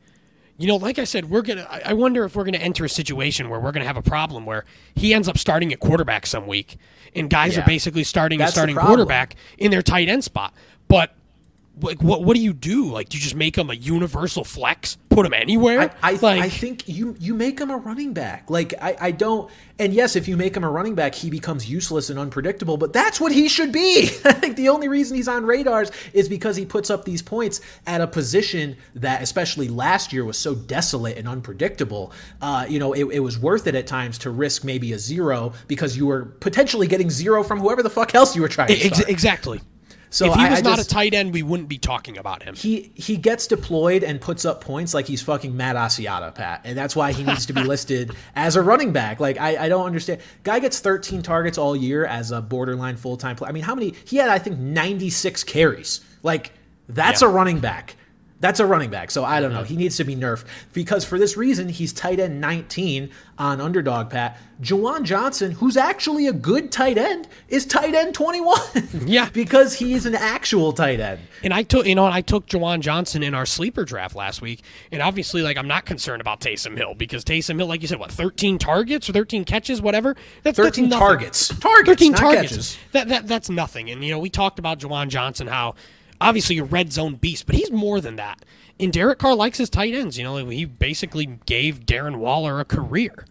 You know, like I said, we're gonna. I I wonder if we're gonna enter a situation where we're gonna have a problem where he ends up starting at quarterback some week, and guys Yeah. are basically starting That's a starting quarterback in their tight end spot. But like, what what do you do? Like, do you just make him a universal flex? Put him anywhere? I, I, like, I think you you make him a running back. Like I, I don't and yes, if you make him a running back, he becomes useless and unpredictable, but that's what he should be. I think the only reason he's on radars is because he puts up these points at a position that especially last year was so desolate and unpredictable. Uh, you know, it, it was worth it at times to risk maybe a zero because you were potentially getting zero from whoever the fuck else you were trying to Ex- start. exactly. So if he I- was I not just- a tight end, we wouldn't be talking about him. he he gets deployed and puts up points like he's fucking Matt Asiata, Pat, and that's why he needs to be listed as a running back. Like I, I don't understand. Guy gets 13 targets all year as a borderline full time player. I mean, how many? He had I think 96 carries. Like that's Yeah. a running back. That's a running back. So I don't know. Mm-hmm. He needs to be nerfed because for this reason he's tight end 19 on underdog. Pat Juwan Johnson, who's actually a good tight end, is tight end 21. Yeah. because he's an actual tight end. And I took, you know, I took Juwan Johnson in our sleeper draft last week, and obviously, like, I'm not concerned about Taysom Hill because Taysom Hill, like you said, what, 13 targets or 13 catches, whatever. That's that's 13 nothing. targets. Targets, 13 not targets. catches. That that that's nothing. And you know, we talked about Jawan Johnson, how obviously a red zone beast, but he's more than that. And Derek Carr likes his tight ends. You know, he basically gave Darren Waller a career.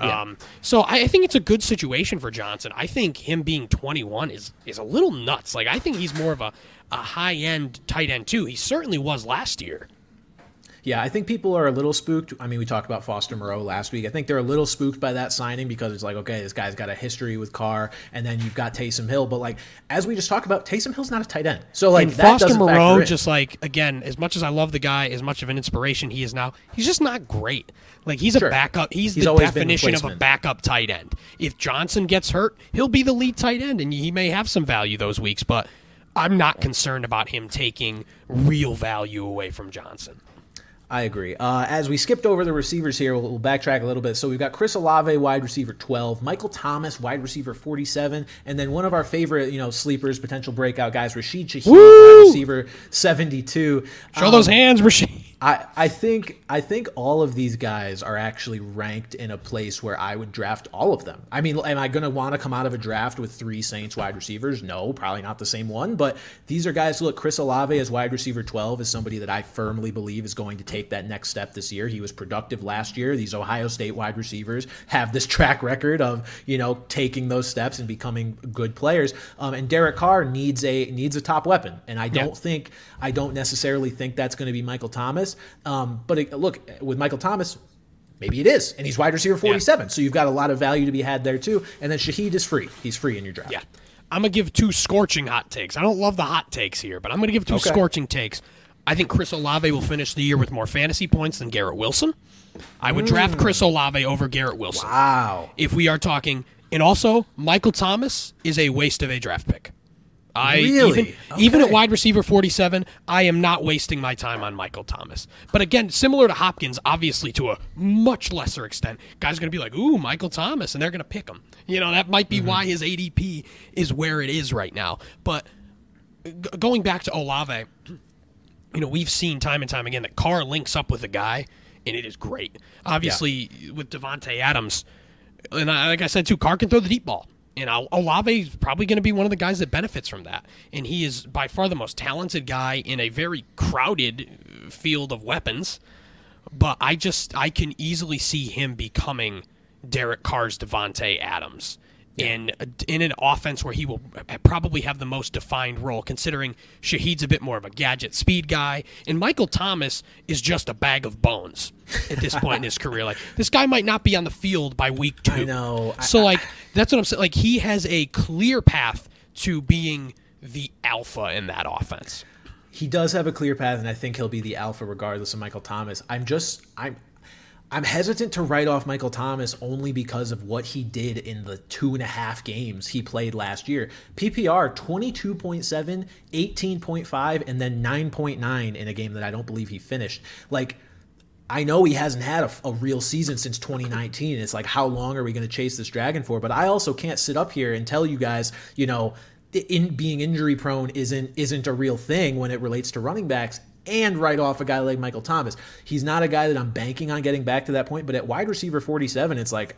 Yeah. Um, so I, I think it's a good situation for Johnson. I think him being 21 is is a little nuts. Like I think he's more of a, a high end tight end too. He certainly was last year. Yeah, I think people are a little spooked. I mean, we talked about Foster Moreau last week. I think they're a little spooked by that signing because it's like, okay, this guy's got a history with Carr, and then you've got Taysom Hill. But like, as we just talked about, Taysom Hill's not a tight end, so like and Foster Moreau, just like again, as much as I love the guy, as much of an inspiration he is now, he's just not great. Like he's a backup. He's, He's the definition of a backup tight end. If Johnson gets hurt, he'll be the lead tight end, and he may have some value those weeks. But I'm not concerned about him taking real value away from Johnson. I agree. Uh, as we skipped over the receivers here, we'll, we'll backtrack a little bit. So we've got Chris Olave, wide receiver 12, Michael Thomas, wide receiver 47, and then one of our favorite, you know, sleepers, potential breakout guys, Rashid Shaheed, wide receiver 72. Show those hands, Rashid. I, I think I think all of these guys are actually ranked in a place where I would draft all of them. I mean, am I going to want to come out of a draft with three Saints wide receivers? No, probably not the same one. But these are guys. Look, Chris Olave as wide receiver twelve is somebody that I firmly believe is going to take that next step this year. He was productive last year. These Ohio State wide receivers have this track record of you know taking those steps and becoming good players. Um, and Derek Carr needs a needs a top weapon, and I don't Yeah. think I don't necessarily think that's going to be Michael Thomas. Um, but it, look, with Michael Thomas, maybe it is, and he's wide receiver forty-seven, so you've got a lot of value to be had there too. And then Shaheed is free; he's free in your draft. Yeah. I'm going to give two scorching hot takes. I don't love the hot takes here, but I'm going to give two Okay. scorching takes. I think Chris Olave will finish the year with more fantasy points than Garrett Wilson. I would draft Chris Olave over Garrett Wilson. Wow. If we are talking, and also Michael Thomas is a waste of a draft pick. I Really? even even at wide receiver 47, I am not wasting my time on Michael Thomas. But again, similar to Hopkins, obviously to a much lesser extent, guys are going to be like, "Ooh, Michael Thomas," and they're going to pick him. You know, that might be mm-hmm. why his ADP is where it is right now. But g- going back to Olave, you know, we've seen time and time again that Carr links up with a guy, and it is great. Obviously, with Davante Adams, and I, like I said too, Carr can throw the deep ball, and Ol- Olave is probably going to be one of the guys that benefits from that. And he is by far the most talented guy in a very crowded uh, field of weapons. But I just I can easily see him becoming Derek Carr's Davante Adams. In, in an offense where he will probably have the most defined role, considering Shaheed's a bit more of a gadget speed guy, and Michael Thomas is just a bag of bones at this point in his career. Like this guy might not be on the field by week two. I know. So like that's what I'm saying. Like he has a clear path to being the alpha in that offense. He does have a clear path, and I think he'll be the alpha regardless of Michael Thomas. I'm just I'm I'm hesitant to write off Michael Thomas only because of what he did in the two and a half games he played last year. PPR 22.7, 18.5, and then 9.9 in a game that I don't believe he finished. Like I know he hasn't had a, a real season since 2019. It's like, how long are we going to chase this dragon for? But I also can't sit up here and tell you guys, you know, in being injury prone isn't isn't a real thing when it relates to running backs. And write off a guy like Michael Thomas. He's not a guy that I'm banking on getting back to that point. But at wide receiver 47, it's like,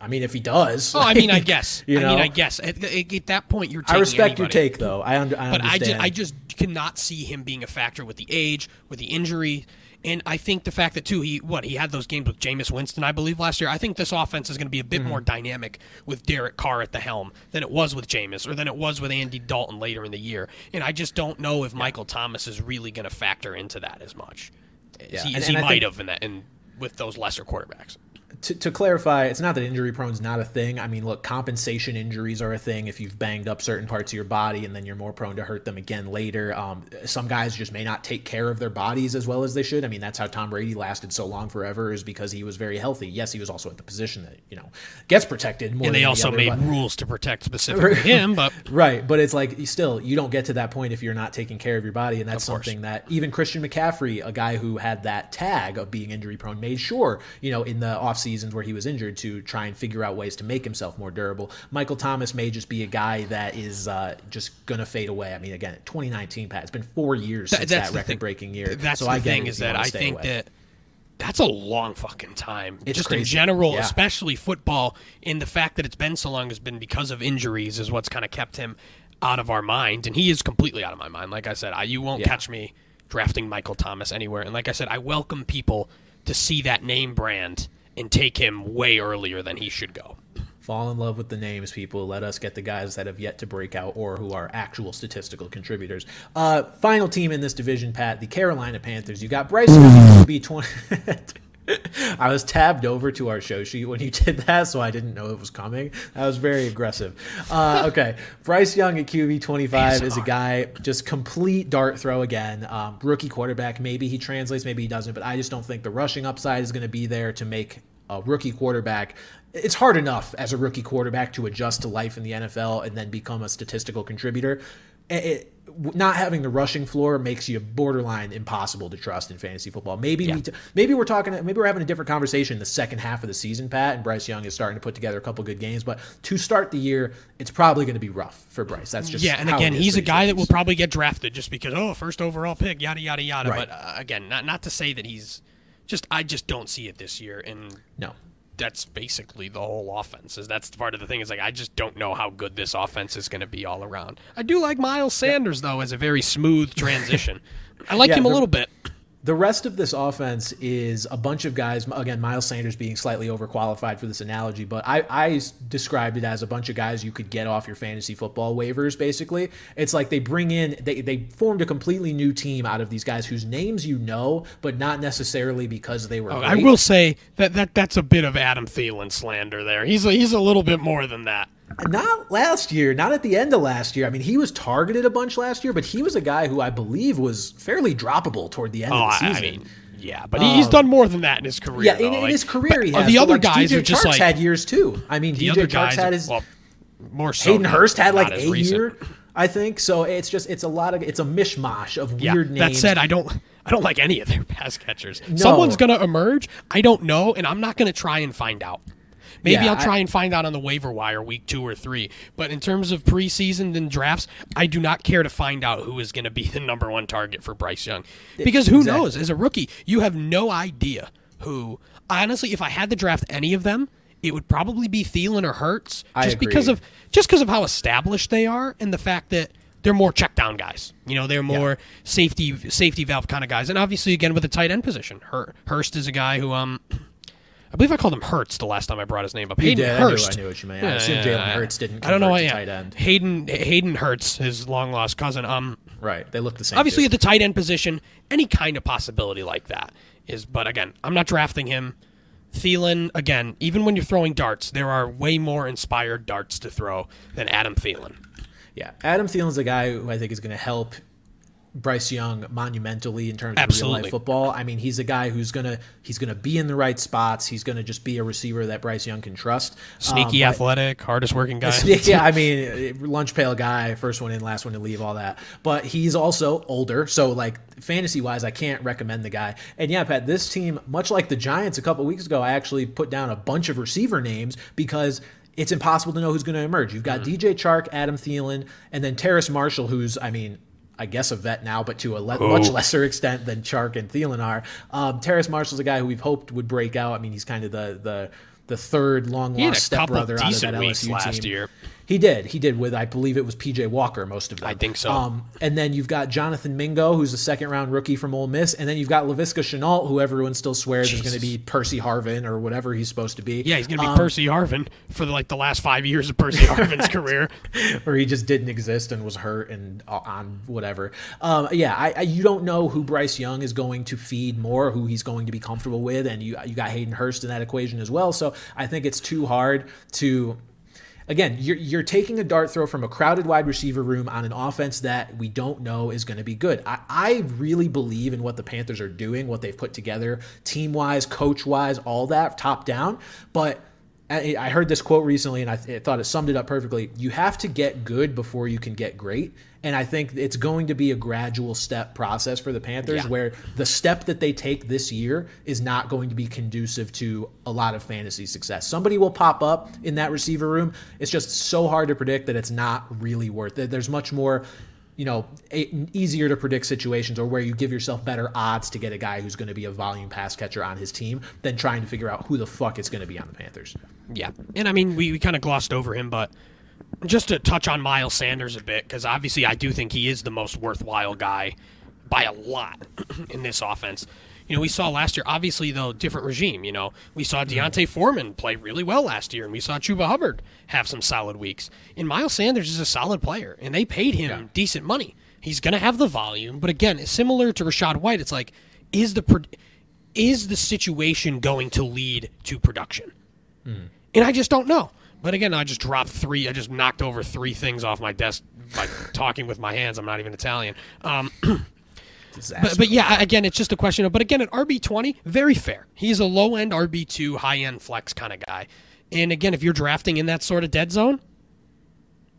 I mean, if he does, Oh, I mean, I guess. you I mean. I guess at, at at that point you're. I respect your take, though. I, under, I but I just, I just cannot see him being a factor with the age, with the injury, and I think the fact that too he what he had those games with Jameis Winston, I believe last year. I think this offense is going to be a bit Mm-hmm. more dynamic with Derek Carr at the helm than it was with Jameis or than it was with Andy Dalton later in the year. And I just don't know if Michael Thomas is really going to factor into that as much as Yeah. he, And- as and he might think- have in that in with those lesser quarterbacks. To, to clarify, it's not that injury prone is not a thing. I mean, look, compensation injuries are a thing if you've banged up certain parts of your body and then you're more prone to hurt them again later. Um, some guys just may not take care of their bodies as well as they should. I mean, that's how Tom Brady lasted so long forever is because he was very healthy. Yes, he was also at the position that, you know, gets protected more And they also other, made rules to protect specifically him, but Right, but it's like you still you don't get to that point if you're not taking care of your body, and that's something that even Christian McCaffrey, a guy who had that tag of being injury prone, made sure you know in the off seasons where he was injured to try and figure out ways to make himself more durable. Michael Thomas may just be a guy that is uh, just gonna fade away. I mean, again, 2019, Pat, it's been four years Th- since that record breaking year. That's so the I thing is that I think away. that that's a long fucking time. It's Just in general, Yeah. especially football, and the fact that it's been so long has been because of injuries is what's kind of kept him out of our mind, and he is completely out of my mind. Like I said, I, you won't Yeah. catch me drafting Michael Thomas anywhere. And like I said, I welcome people to see that name brand and take him way earlier than he should go. Fall in love with the names, people. Let us get the guys that have yet to break out or who are actual statistical contributors. Uh, final team in this division, Pat, the Carolina Panthers. You got Bryce Young, QB 20. I was tabbed over to our show sheet when you did that, so I didn't know it was coming. That was very aggressive. Uh, okay, Bryce Young at QB 25 is a guy just complete dart throw again. Um, rookie quarterback. Maybe he translates, maybe he doesn't, but I just don't think the rushing upside is going to be there to make a rookie quarterback. It's hard enough as a rookie quarterback to adjust to life in the NFL and then become a statistical contributor. It, not having the rushing floor makes you borderline impossible to trust in fantasy football. Maybe yeah. we t- maybe we're talking maybe we're having a different conversation in the second half of the season, Pat, and Bryce Young is starting to put together a couple good games, but to start the year, it's probably going to be rough for Bryce. That's just Yeah, and again, he's a guy that will probably get drafted just because oh, first overall pick, yada yada yada, right. but uh, again, not not to say that he's just I just don't see it this year and No that's basically the whole offense. Is that's part of the thing. Is like I just don't know how good this offense is going to be all around. I do like Miles Sanders though as a very smooth transition. I like yeah, him a little bit. The rest of this offense is a bunch of guys. Again, Miles Sanders being slightly overqualified for this analogy, but I, I described it as a bunch of guys you could get off your fantasy football waivers. Basically, it's like they bring in they they formed a completely new team out of these guys whose names you know, but not necessarily because they were. Oh, I will say that that that's a bit of Adam Thielen slander there. He's a, he's a little bit more than that. Not last year, not at the end of last year. I mean, he was targeted a bunch last year, but he was a guy who I believe was fairly droppable toward the end oh, of the season. I mean, yeah, but um, he's done more than that in his career. Yeah, in, in like, his career, he has. The other like, guys DJ are just Chark's like had years too. I mean, the DJ other Chark's guys had his. Well, more so. Hayden Hurst had like a recent. year, I think. So it's just it's a lot of it's a mishmash of yeah, weird names. That said, I don't I don't like any of their pass catchers. No. Someone's gonna emerge. I don't know, and I'm not gonna try and find out. Maybe yeah, I'll try I, and find out on the waiver wire week two or three. But in terms of preseason and drafts, I do not care to find out who is going to be the number one target for Bryce Young. Because who exactly. knows? As a rookie, you have no idea who. Honestly, if I had to draft any of them, it would probably be Thielen or Hurts, just because of just because of how established they are and the fact that they're more check down guys. You know, they're more yeah. safety safety valve kind of guys. And obviously, again with the tight end position, Hurst is a guy who um I believe I called him Hurts the last time I brought his name up. Hayden did. Hurst. I knew, I knew what you meant. Yeah, I assume yeah, Jalen Hurts didn't. I don't know why. Yeah. Tight end. Hayden Hayden Hurts, his long lost cousin. Um, right. They look the same. Obviously, too. at the tight end position, any kind of possibility like that is. But again, I'm not drafting him. Thielen, again, even when you're throwing darts, there are way more inspired darts to throw than Adam Thielen. Yeah, Adam Thielen's a guy who I think is going to help Bryce Young monumentally in terms Absolutely. of real life football. I mean, he's a guy who's gonna he's gonna be in the right spots. He's gonna just be a receiver that Bryce Young can trust. Sneaky, um, athletic, hardest working guy. yeah, I mean, lunch pail guy, first one in, last one to leave, all that. But he's also older, so like fantasy wise, I can't recommend the guy. And yeah, Pat, this team, much like the Giants a couple weeks ago, I actually put down a bunch of receiver names because it's impossible to know who's going to emerge. You've got mm-hmm. DJ Chark, Adam Thielen, and then Terrace Marshall, who's, I mean, I guess a vet now, but to a le- much lesser extent than Chark and Thielen are. Um, Terrace Marshall's a guy who we've hoped would break out. I mean, he's kind of the the the third long lost stepbrother out of that LSU team. Year. He did. He did with I believe it was PJ Walker most of them. I think so. Um, and then you've got Jonathan Mingo, who's a second round rookie from Ole Miss, and then you've got Laviska Shenault, who everyone still swears Jesus. is going to be Percy Harvin or whatever he's supposed to be. Yeah, he's going to be um, Percy Harvin for the, like the last five years of Percy Harvin's career, where he just didn't exist and was hurt and uh, on whatever. Um, yeah, I, I, you don't know who Bryce Young is going to feed more, who he's going to be comfortable with, and you you got Hayden Hurst in that equation as well. So I think it's too hard to again, you're, you're taking a dart throw from a crowded wide receiver room on an offense that we don't know is going to be good. I, I really believe in what the Panthers are doing, what they've put together, team wise, coach wise, all that, top down. But I heard this quote recently and I thought it summed it up perfectly. You have to get good before you can get great. And I think it's going to be a gradual step process for the Panthers yeah. where the step that they take this year is not going to be conducive to a lot of fantasy success. Somebody will pop up in that receiver room. It's just so hard to predict that it's not really worth it. There's much more you know, easier to predict situations or where you give yourself better odds to get a guy who's going to be a volume pass catcher on his team than trying to figure out who the fuck it's going to be on the Panthers. Yeah. And I mean, we, we kind of glossed over him, but just to touch on Miles Sanders a bit, because obviously I do think he is the most worthwhile guy by a lot in this offense. You know, we saw last year, obviously, though, different regime. You know, we saw Mm-hmm. D'Onta Foreman play really well last year, and we saw Chuba Hubbard have some solid weeks. And Miles Sanders is a solid player, and they paid him Yeah. decent money. He's going to have the volume, but again, similar to Rachaad White, it's like, is the is the situation going to lead to production? And I just don't know. But again, I just dropped three. I just knocked over three things off my desk by talking with my hands. I'm not even Italian. Um, Disaster. but, but yeah, again, it's just a question of. But again, at RB twenty, very fair. He's a low end RB two, high end flex kind of guy. And again, if you're drafting in that sort of dead zone,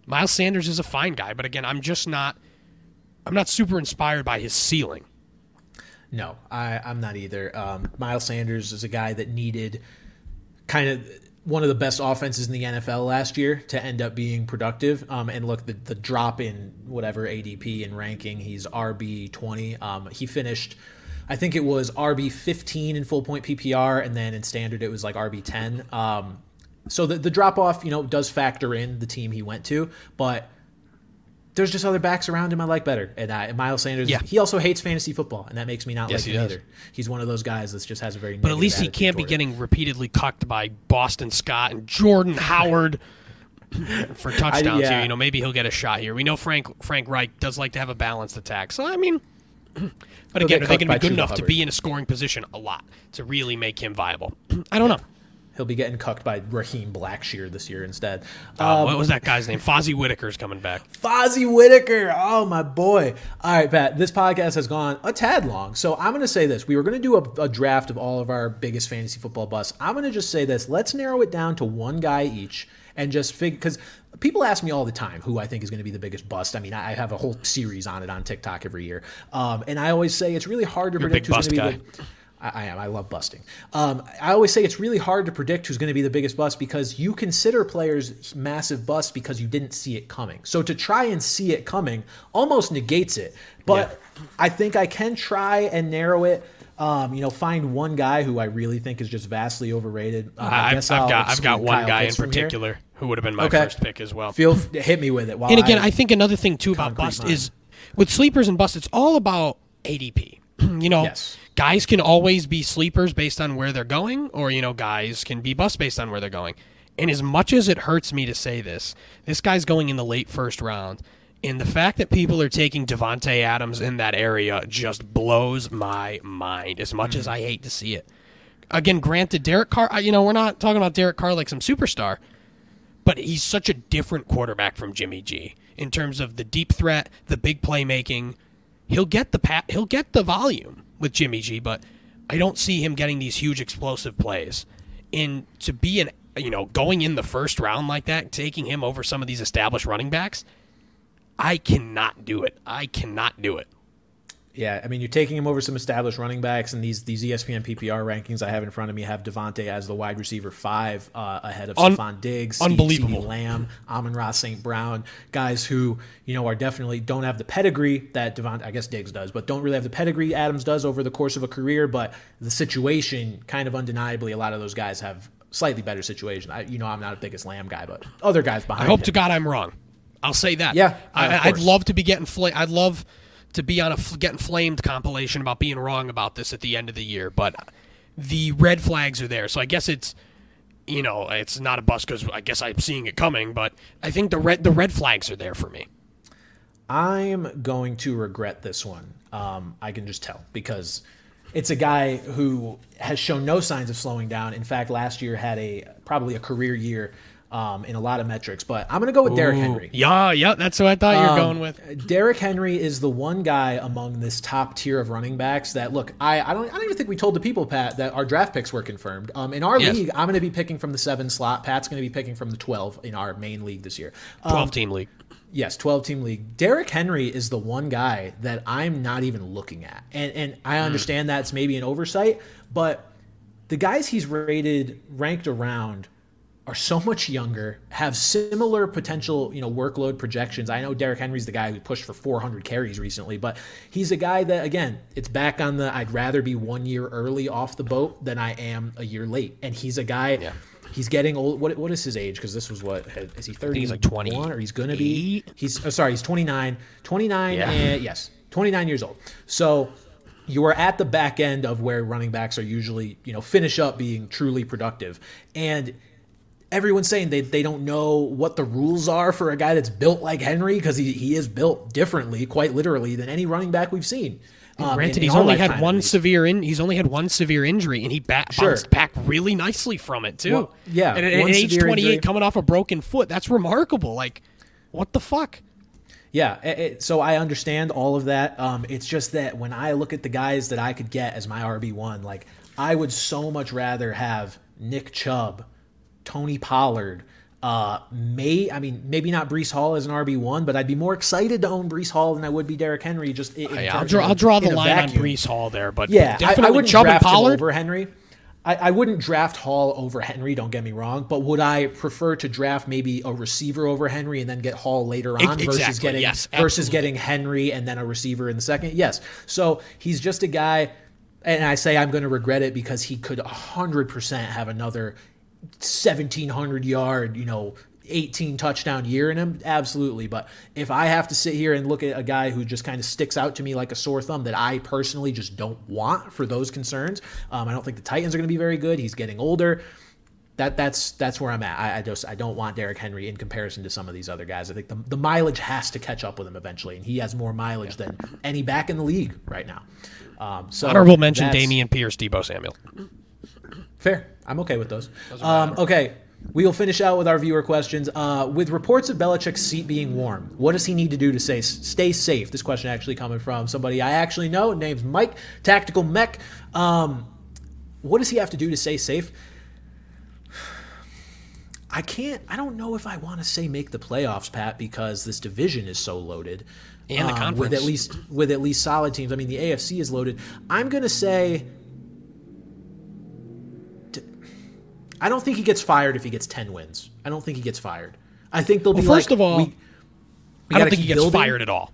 Miles Sanders is a fine guy. But again, I'm just not. I'm not super inspired by his ceiling. No, I, I'm not either. Um, Miles Sanders is a guy that needed kind of one of the best offenses in the NFL last year to end up being productive. Um, and look, the, the drop in whatever ADP and ranking, he's RB 20. Um, he finished, I think it was RB 15 in full point PPR, and then in standard it was like RB 10. Um, so the, the drop off, you know, does factor in the team he went to, but there's just other backs around him I like better. And uh, Miles Sanders, Yeah. he also hates fantasy football, and that makes me not Yes, like him does. either. He's one of those guys that just has a very. But at least he can't be getting repeatedly cucked by Boston Scott and Jordan Howard for touchdowns yeah. here. You know, maybe he'll get a shot here. We know Frank Frank Reich does like to have a balanced attack. So I mean, but again, are they going to be good enough to be in a scoring position a lot to really make him viable? I don't know. He'll be getting cucked by Raheem Blackshear this year instead. Uh, Um, what was that guy's name? Fozzie Whitaker's coming back. Fozzie Whitaker. Oh, my boy. All right, Pat, this podcast has gone a tad long. So I'm going to say this. We were going to do a, a draft of all of our biggest fantasy football busts. I'm going to just say this. Let's narrow it down to one guy each and just figure, because people ask me all the time who I think is going to be the biggest bust. I mean, I have a whole series on it on TikTok every year. Um, and I always say it's really hard to You're predict who's going to be bust the. I, I am. I love busting. Um, I always say it's really hard to predict who's going to be the biggest bust because you consider players massive busts because you didn't see it coming. So to try and see it coming almost negates it. But I think I can try and narrow it. Um, you know, find one guy who I really think is just vastly overrated. Uh, I I've, guess I've got I've got one Kyle guy in here. particular who would have been my Okay. first pick as well. Feel hit me with it. While And again, I think another thing too about bust is with sleepers and bust, it's all about ADP. you know, Yes. guys can always be sleepers based on where they're going, or you know, guys can be bust based on where they're going. And as much as it hurts me to say this, this guy's going in the late first round. And the fact that people are taking Davante Adams in that area just blows my mind. As much as mm. I hate to see it. Again, granted, Derek Carr. You know, we're not talking about Derek Carr like some superstar, but he's such a different quarterback from Jimmy G in terms of the deep threat, the big playmaking. He'll get the pat, he'll get the volume with Jimmy G, but I don't see him getting these huge explosive plays. And to be an you know going in the first round like that, taking him over some of these established running backs, I cannot do it. I cannot do it. Yeah, I mean, you're taking him over some established running backs, and these these ESPN PPR rankings I have in front of me have Davante as the wide receiver five uh, ahead of Un- Stefon Diggs, unbelievable. Lamb, Amon-Ra St. Brown, guys who you know are definitely don't have the pedigree that Davante, I guess Diggs does, but don't really have the pedigree Adams does over the course of a career. But the situation, kind of undeniably, a lot of those guys have slightly better situation. I, you know, I'm not a biggest Lamb guy, but other guys behind. I hope him. to God I'm wrong. I'll say that. Yeah, I, I'd love to be getting fl- I'd love to be on a getting flamed compilation about being wrong about this at the end of the year, but the red flags are there. So I guess it's you know it's not a bust because I guess I'm seeing it coming, but I think the red the red flags are there for me. I'm going to regret this one. Um, I can just tell because it's a guy who has shown no signs of slowing down. In fact, last year had a probably a career year um, in a lot of metrics. But I'm going to go with Derrick Henry. Yeah, yeah, that's what I thought you were Um, going with. Derrick Henry is the one guy among this top tier of running backs that look. I, I don't. I don't even think we told the people, Pat, that our draft picks were confirmed. Um, in our Yes. league, I'm going to be picking from the seven slot. Pat's going to be picking from the twelve in our main league this year. Um, Twelve team league. Yes, 12 team league. Derrick Henry is the one guy that I'm not even looking at. And and Hmm. I understand that's maybe an oversight, but the guys he's rated ranked around are so much younger, have similar potential, you know, workload projections. I know Derrick Henry's the guy who pushed for 400 carries recently, but he's a guy that again, it's back on the I'd rather be 1 year early off the boat than I am a year late. And he's a guy Yeah. He's getting old. What, what is his age? Because this was what is he thirty? he's like 20. or he's going to be. He's oh, sorry. He's twenty nine. Twenty nine. Yeah. And yes, twenty nine years old. So you are at the back end of where running backs are usually, you know, finish up being truly productive. And everyone's saying they, they don't know what the rules are for a guy that's built like Henry because he, he is built differently, quite literally, than any running back we've seen. Um, granted, in, in he's only had one severe in he's only had one severe injury, and he sure. bounced back really nicely from it too. Well, yeah, and at, age twenty eight, coming off a broken foot, that's remarkable. Like, what the fuck? Yeah, it, so I understand all of that. Um, it's just that when I look at the guys that I could get as my RB one, like I would so much rather have Nick Chubb, Tony Pollard. Uh, may I mean maybe not Breece Hall as an RB one, but I'd be more excited to own Breece Hall than I would be Derrick Henry. Just in, I'll draw, of, I'll draw the line on Breece Hall there, but yeah, I, I, wouldn't Chubb draft him over Henry. I, I, wouldn't draft Hall over Henry, don't get me wrong, but would I prefer to draft maybe a receiver over Henry and then get Hall later on exactly. versus getting yes, versus getting Henry and then a receiver in the second? Yes. So he's just a guy and I say I'm going to regret it because he could 100% have another 1700 yard, you know, 18 touchdown year in him? Absolutely. But if I have to sit here and look at a guy who just kind of sticks out to me like a sore thumb that I personally just don't want for those concerns, um, I don't think the Titans are going to be very good. He's getting older. That that's that's where I'm at. I, I, just I don't want Derrick Henry in comparison to some of these other guys. I think the, the mileage has to catch up with him eventually, and he has more mileage yeah. than any back in the league right now. Um, so honorable mention: Dameon Pierce, Deebo Samuel. Fair. I'm okay with those. um, okay. We'll finish out with our viewer questions. Uh, with reports of Belichick's seat being warm, what does he need to do to say, stay safe? This question actually coming from somebody I actually know. Name's Mike Tactical Mech. Um, what does he have to do to stay safe? I can't. I don't know if I want to say make the playoffs, Pat, because this division is so loaded. And the um, conference with at least with at least solid teams. I mean, the AFC is loaded. I'm going to say I don't think he gets fired if he gets ten wins. I don't think he gets fired. I think they'll well, be first like, of all, we, we I don't think he gets building. fired at all.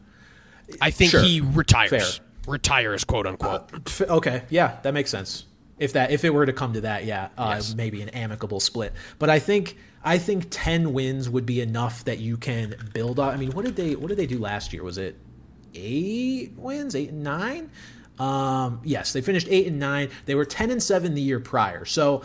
I think sure. he retires. Fair. Retires, quote unquote. Uh, f- okay, yeah, that makes sense. If that if it were to come to that, yeah, uh, yes. maybe an amicable split. But I think I think ten wins would be enough that you can build on. I mean, what did they what did they do last year? Was it eight wins, eight and nine? Um, yes, they finished eight and nine. They were ten and seven the year prior. So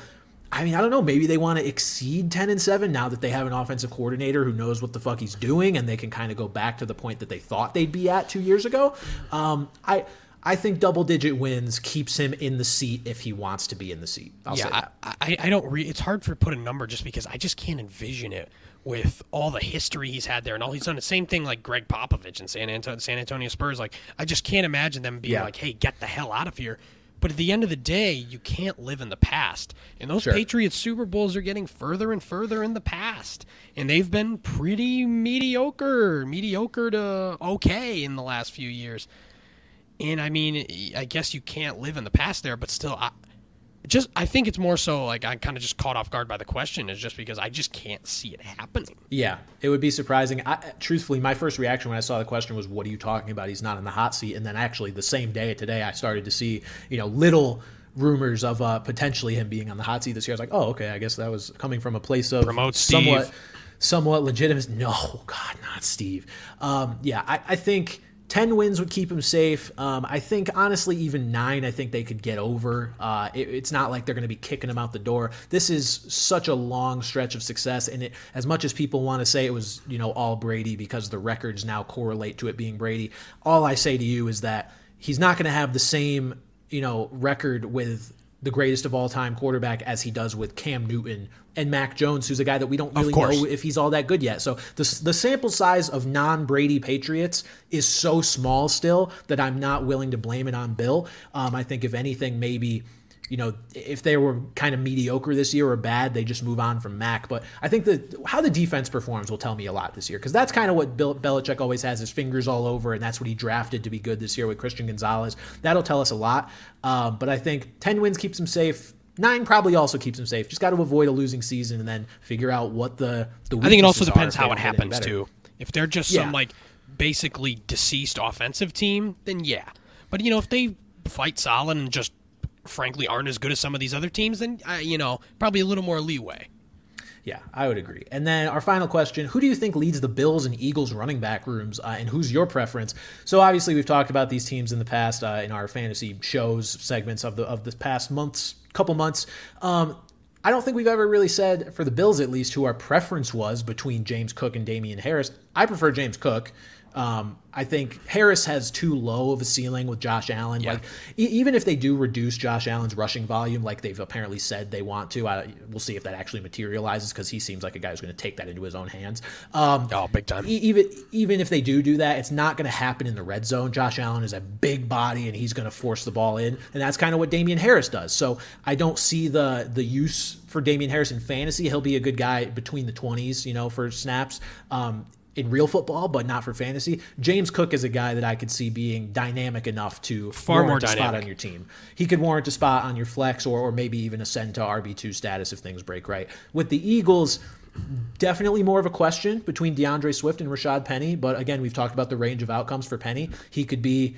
I mean, I don't know. Maybe they want to exceed 10 and 7 now that they have an offensive coordinator who knows what the fuck he's doing and they can kind of go back to the point that they thought they'd be at two years ago. Um, I. I think double digit wins keeps him in the seat if he wants to be in the seat. I'll yeah, I, I, I, don't. Re- it's hard for put a number just because I just can't envision it with all the history he's had there and all he's done. The same thing like Gregg Popovich and San, Anto- San Antonio Spurs. Like I just can't imagine them being yeah. like, "Hey, get the hell out of here." But at the end of the day, you can't live in the past. And those sure. Patriots Super Bowls are getting further and further in the past. And they've been pretty mediocre, mediocre to okay in the last few years. And I mean, I guess you can't live in the past there, but still, I, just I think it's more so like I'm kind of just caught off guard by the question is just because I just can't see it happening. Yeah, it would be surprising. I, truthfully, my first reaction when I saw the question was, "What are you talking about? He's not in the hot seat." And then actually, the same day today, I started to see you know little rumors of uh, potentially him being on the hot seat this year. I was like, "Oh, okay, I guess that was coming from a place of Promote somewhat." Steve. Somewhat legitimate. No, God, not Steve. Um, yeah, I, I think 10 wins would keep him safe. Um, I think, honestly, even nine, I think they could get over. Uh, it, it's not like they're going to be kicking him out the door. This is such a long stretch of success. And it, as much as people want to say it was, you know, all Brady because the records now correlate to it being Brady, all I say to you is that he's not going to have the same, you know, record with the greatest of all time quarterback as he does with Cam Newton and Mac Jones, who's a guy that we don't really know if he's all that good yet. So the, the sample size of non Brady Patriots is so small still that I'm not willing to blame it on Bill. Um, I think, if anything, maybe you know, if they were kind of mediocre this year or bad, they just move on from Mac. But I think that how the defense performs will tell me a lot this year because that's kind of what Bill Belichick always has his fingers all over, and that's what he drafted to be good this year with Christian Gonzalez. That'll tell us a lot. Um, but I think 10 wins keeps him safe. Nine probably also keeps him safe. Just got to avoid a losing season and then figure out what the the. I think it also depends how it happens too. If they're just yeah. some like basically deceased offensive team, then yeah. But you know, if they fight solid and just frankly aren't as good as some of these other teams, then you know probably a little more leeway. Yeah, I would agree. And then our final question Who do you think leads the Bills and Eagles running back rooms, uh, and who's your preference? So, obviously, we've talked about these teams in the past uh, in our fantasy shows segments of the of the past months, couple months. Um, I don't think we've ever really said, for the Bills at least, who our preference was between James Cook and Damien Harris. I prefer James Cook. Um, I think Harris has too low of a ceiling with Josh Allen. Yeah. Like e- even if they do reduce Josh Allen's rushing volume, like they've apparently said they want to, I, we'll see if that actually materializes because he seems like a guy who's going to take that into his own hands. Um, Oh, big time. e- even even if they do do that, it's not going to happen in the red zone. Josh Allen is a big body and he's going to force the ball in, and that's kind of what Damien Harris does. So I don't see the the use for Damien Harris in fantasy. He'll be a good guy between the twenties, you know, for snaps. Um, in real football, but not for fantasy. James Cook is a guy that I could see being dynamic enough to Far more warrant a spot on your team. He could warrant a spot on your flex or, or maybe even ascend to RB2 status if things break right. With the Eagles, definitely more of a question between D'Andre Swift and Rashad Penny. But again, we've talked about the range of outcomes for Penny. He could be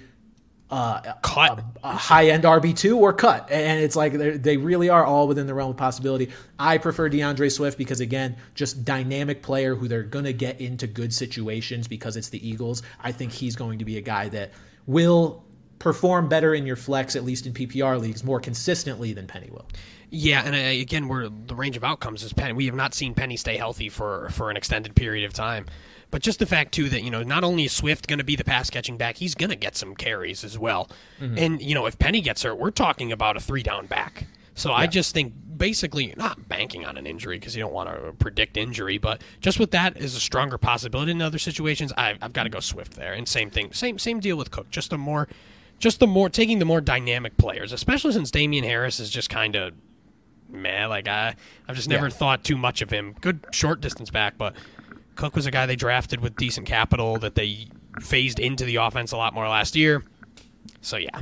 uh, Cut. a high end RB2 or cut. And it's like they're- really are all within the realm of possibility. I prefer D'Andre Swift because, again, just dynamic player who they're going to get into good situations because it's the Eagles. I think he's going to be a guy that will perform better in your flex, at least in PPR leagues, more consistently than Penny will. Yeah, and uh, again, we're the range of outcomes is Penny. We have not seen Penny stay healthy for for an extended period of time. But just the fact too that you know not only is Swift going to be the pass catching back, he's going to get some carries as well. Mm-hmm. And you know if Penny gets hurt, we're talking about a three down back. So I just think basically not banking on an injury because you don't want to predict injury, but just with that is a stronger possibility in other situations. I've, I've got to go Swift there, and same thing, same same deal with Cook. Just a more, just the more taking the more dynamic players, especially since Damien Harris is just kind of man. Like I, I've just never Yeah. thought too much of him. Good short distance back, but Cook was a guy they drafted with decent capital that they phased into the offense a lot more last year. So yeah,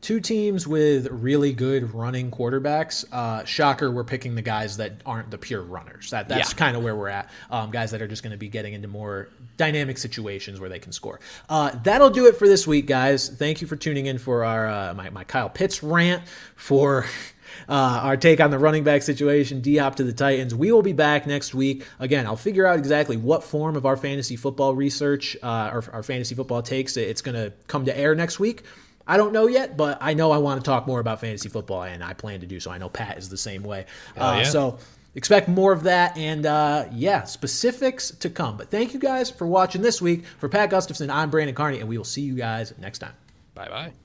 Two teams with really good running quarterbacks. Uh, shocker, we're picking the guys that aren't the pure runners. That that's Yeah. kind of where we're at. Um, guys that are just going to be getting into more dynamic situations where they can score. Uh, that'll do it for this week, guys. Thank you for tuning in for our uh, my, my Kyle Pitts rant for. Uh, our take on the running back situation, D Hop to the Titans. We will be back next week. Again, I'll figure out exactly what form of our fantasy football research, uh, our, our fantasy football takes, it's going to come to air next week. I don't know yet, but I know I want to talk more about fantasy football, and I plan to do so. I know Pat is the same way. Uh, yeah. So expect more of that, and uh, yeah, specifics to come. But thank you guys for watching this week. For Pat Gustafson, I'm Brandon Carney, and we will see you guys next time. bye bye.